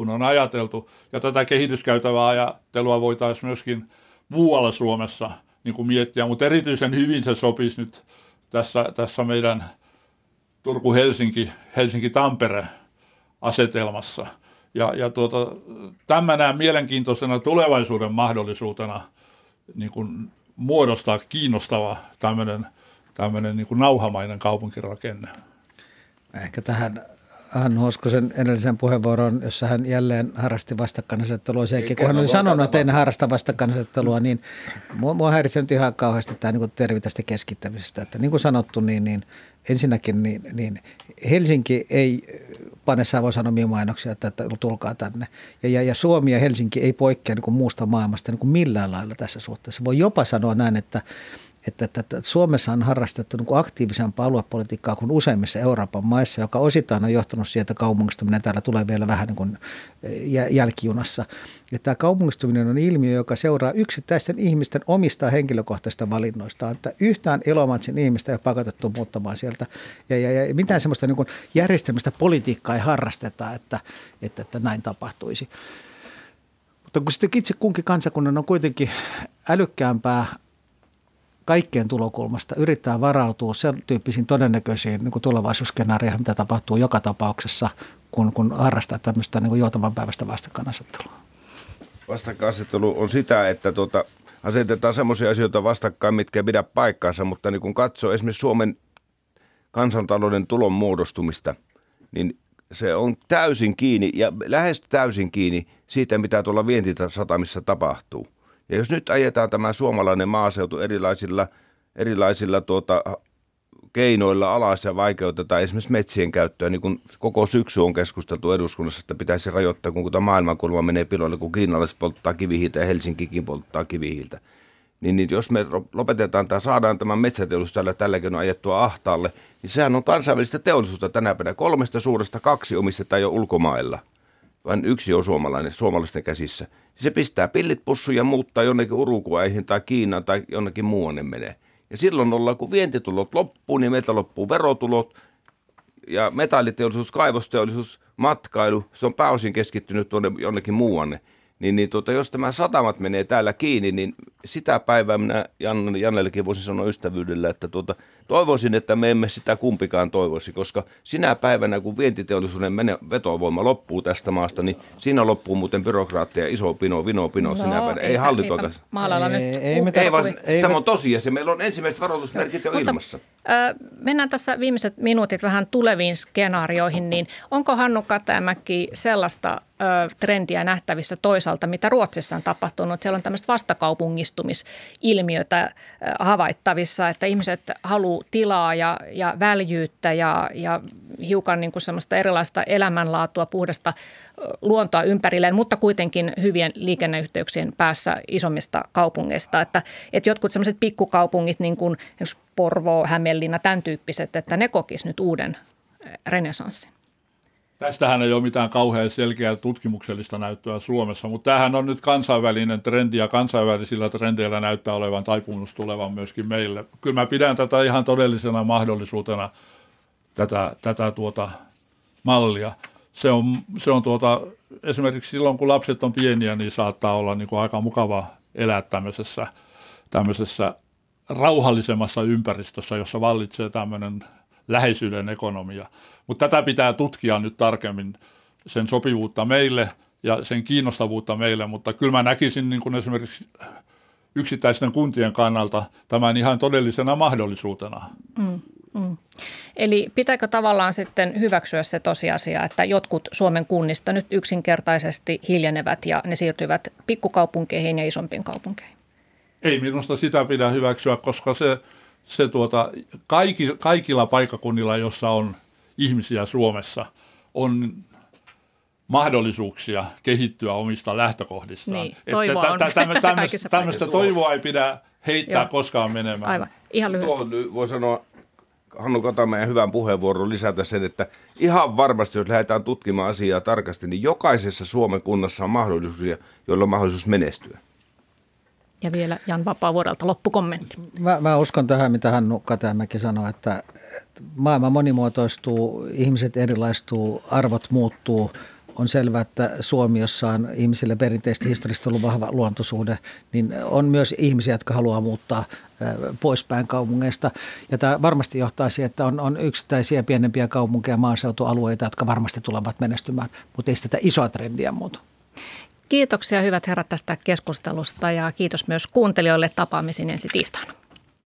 kun on ajateltu. Ja tätä kehityskäytävää ajattelua voitaisiin myöskin muualla Suomessa niin kuin miettiä, mutta erityisen hyvin se sopisi nyt tässä, tässä meidän Turku-Helsinki, Helsinki-Tampere asetelmassa. Ja, ja tuota, tämä näen mielenkiintoisena tulevaisuuden mahdollisuutena niin kuin muodostaa kiinnostava tämmöinen, tämmöinen niin kuin nauhamainen kaupunkirakenne. Ehkä tähän Hannu Hoskosen edellisen puheenvuoron, jossa hän jälleen harrasti vastakkainasettelua. Sekin, kun hän oli sanonut, että en harrasta vastakkainasettelua, niin mua, mua häiritsee ihan kauheasti tämä niin tervi tästä keskittämisestä. Että niin kuin sanottu, niin, niin ensinnäkin niin, niin Helsinki ei pane Savosanomia mainoksia, että, että tulkaa tänne. Ja, ja, ja Suomi ja Helsinki ei poikkea niin kuin muusta maailmasta niin kuin millään lailla tässä suhteessa. Voi jopa sanoa näin, että että, että, että Suomessa on harrastettu niin kuin aktiivisempaa aluepolitiikkaa kuin useimmissa Euroopan maissa, joka osittain on johtanut sieltä kaupungistuminen. Täällä tulee vielä vähän niin kuin jälkijunassa. Ja tämä kaupungistuminen on ilmiö, joka seuraa yksittäisten ihmisten omista henkilökohtaisista valinnoista. Että yhtään Ilomantsin ihmistä ei ole pakotettu muuttamaan sieltä. Ja, ja, ja mitään sellaista niin järjestelmistä politiikkaa ei harrasteta, että, että, että näin tapahtuisi. Mutta kun sitten itse kunkin kansakunnan on kuitenkin älykkäämpää kaikkien tulokulmasta yrittää varautua sen tyyppisiin todennäköisiin niin tulevaisuusskenaarioihin, mitä tapahtuu joka tapauksessa, kun, kun harrastaa tämmöistä niin joutavan päivästä vastakkainasettelua. Vastakkainasettelu on sitä, että tuota, asetetaan semmoisia asioita vastakkain, mitkä ei pidä paikkaansa, mutta niin kun katsoo esimerkiksi Suomen kansantalouden tulon muodostumista, niin se on täysin kiinni ja lähes täysin kiinni siitä, mitä tuolla vientisatamissa tapahtuu – ja jos nyt ajetaan tämä suomalainen maaseutu erilaisilla, erilaisilla tuota, keinoilla alas ja vaikeutetaan esimerkiksi metsien käyttöä, niin kuin koko syksy on keskusteltu eduskunnassa, että pitäisi rajoittaa, kun tämä maailmankulma menee piloille, kun kiinalaiset polttaa kivihiiltä ja Helsinkikin polttaa kivihiiltä. niin, niin jos me lopetetaan tai saadaan tämän metsäteollisuus tällä tälläkin ajettua ahtaalle, niin sehän on kansainvälistä teollisuutta tänä päivänä. Kolmesta suuresta kaksi omistetaan jo ulkomailla. Vain yksi on suomalainen, suomalaisten käsissä. Se pistää pillit pussuun ja muuttaa jonnekin Uruguayhin tai Kiinaan tai jonnekin muuanne menee. Ja silloin ollaan, kun vientitulot loppuu, niin meiltä loppuu verotulot ja metalliteollisuus, kaivosteollisuus, matkailu, se on pääosin keskittynyt tuonne jonnekin muuanne niin, niin tuota, jos tämä satamat menee täällä kiinni, niin sitä päivää minä Jan, Jannellekin voisin sanoa ystävyydellä, että tuota, toivoisin, että me emme sitä kumpikaan toivoisi, koska sinä päivänä, kun vientiteollisuuden mene, vetovoima loppuu tästä maasta, niin siinä loppuu muuten byrokraattia iso pino, vino, pino no, sinä päivänä. Ei hallituakaan. Ei, ei, ei, me ei, vaan, ei, tämä on tosiasia. Meillä on ensimmäiset varoitusmerkit jo Mutta, ilmassa. Äh, mennään tässä viimeiset minuutit vähän tuleviin skenaarioihin, niin onko Hannu Katajamäki sellaista trendiä nähtävissä toisaalta, mitä Ruotsissa on tapahtunut. Siellä on tämmöistä vastakaupungistumisilmiötä havaittavissa, että ihmiset haluaa tilaa ja, ja väljyyttä ja, ja hiukan niin kuin semmoista erilaista elämänlaatua, puhdasta luontoa ympärilleen, mutta kuitenkin hyvien liikenneyhteyksien päässä isommista kaupungeista. Että, että jotkut semmoiset pikkukaupungit, niin kuin Porvoo, Hämeenlinna, tämän tyyppiset, että ne kokisivat nyt uuden renesanssin. Tästähän ei ole mitään kauhean selkeää tutkimuksellista näyttöä Suomessa, mutta tämähän on nyt kansainvälinen trendi ja kansainvälisillä trendeillä näyttää olevan taipumus tulevan myöskin meille. Kyllä mä pidän tätä ihan todellisena mahdollisuutena, tätä, tätä tuota mallia. Se on, se on tuota, esimerkiksi silloin, kun lapset on pieniä, niin saattaa olla niin kuin aika mukava elää tämmöisessä, tämmöisessä rauhallisemmassa ympäristössä, jossa vallitsee tämmöinen läheisyyden ekonomia. Mutta tätä pitää tutkia nyt tarkemmin, sen sopivuutta meille ja sen kiinnostavuutta meille, mutta kyllä mä näkisin niin kuin esimerkiksi yksittäisten kuntien kannalta tämän ihan todellisena mahdollisuutena. Mm, mm. Eli pitääkö tavallaan sitten hyväksyä se tosiasia, että jotkut Suomen kunnista nyt yksinkertaisesti hiljenevät ja ne siirtyvät pikkukaupunkeihin ja isompiin kaupunkeihin? Ei minusta sitä pidä hyväksyä, koska se – se tuota, kaikki, kaikilla paikakunnilla, jossa on ihmisiä Suomessa, on mahdollisuuksia kehittyä omista lähtökohdistaan. Niin, toivoa että on. Tämmöistä, tämmöistä toivoa ei pidä heittää Joo. koskaan menemään. Aivan, ihan lyhyesti. voi sanoa Hannu Katamäen hyvän puheenvuoron lisätä sen, että ihan varmasti, jos lähdetään tutkimaan asiaa tarkasti, niin jokaisessa Suomen kunnassa on mahdollisuuksia, joilla on mahdollisuus menestyä. Ja vielä Jan Vapaavuorelta loppukommentti. Mä, mä uskon tähän, mitä Hannu Katamäki sanoi, että, että maailma monimuotoistuu, ihmiset erilaistuu, arvot muuttuu. On selvää, että Suomi, jossa on ihmisille perinteisesti historiallisesti ollut vahva luontosuhde, niin on myös ihmisiä, jotka haluaa muuttaa poispäin kaupungeista. Ja tämä varmasti johtaa siihen, että on, on yksittäisiä pienempiä kaupunkeja, maaseutualueita, jotka varmasti tulevat menestymään, mutta ei sitä isoa trendiä muuta. Kiitoksia hyvät herrat tästä keskustelusta ja kiitos myös kuuntelijoille tapaamisiin ensi tiistaina.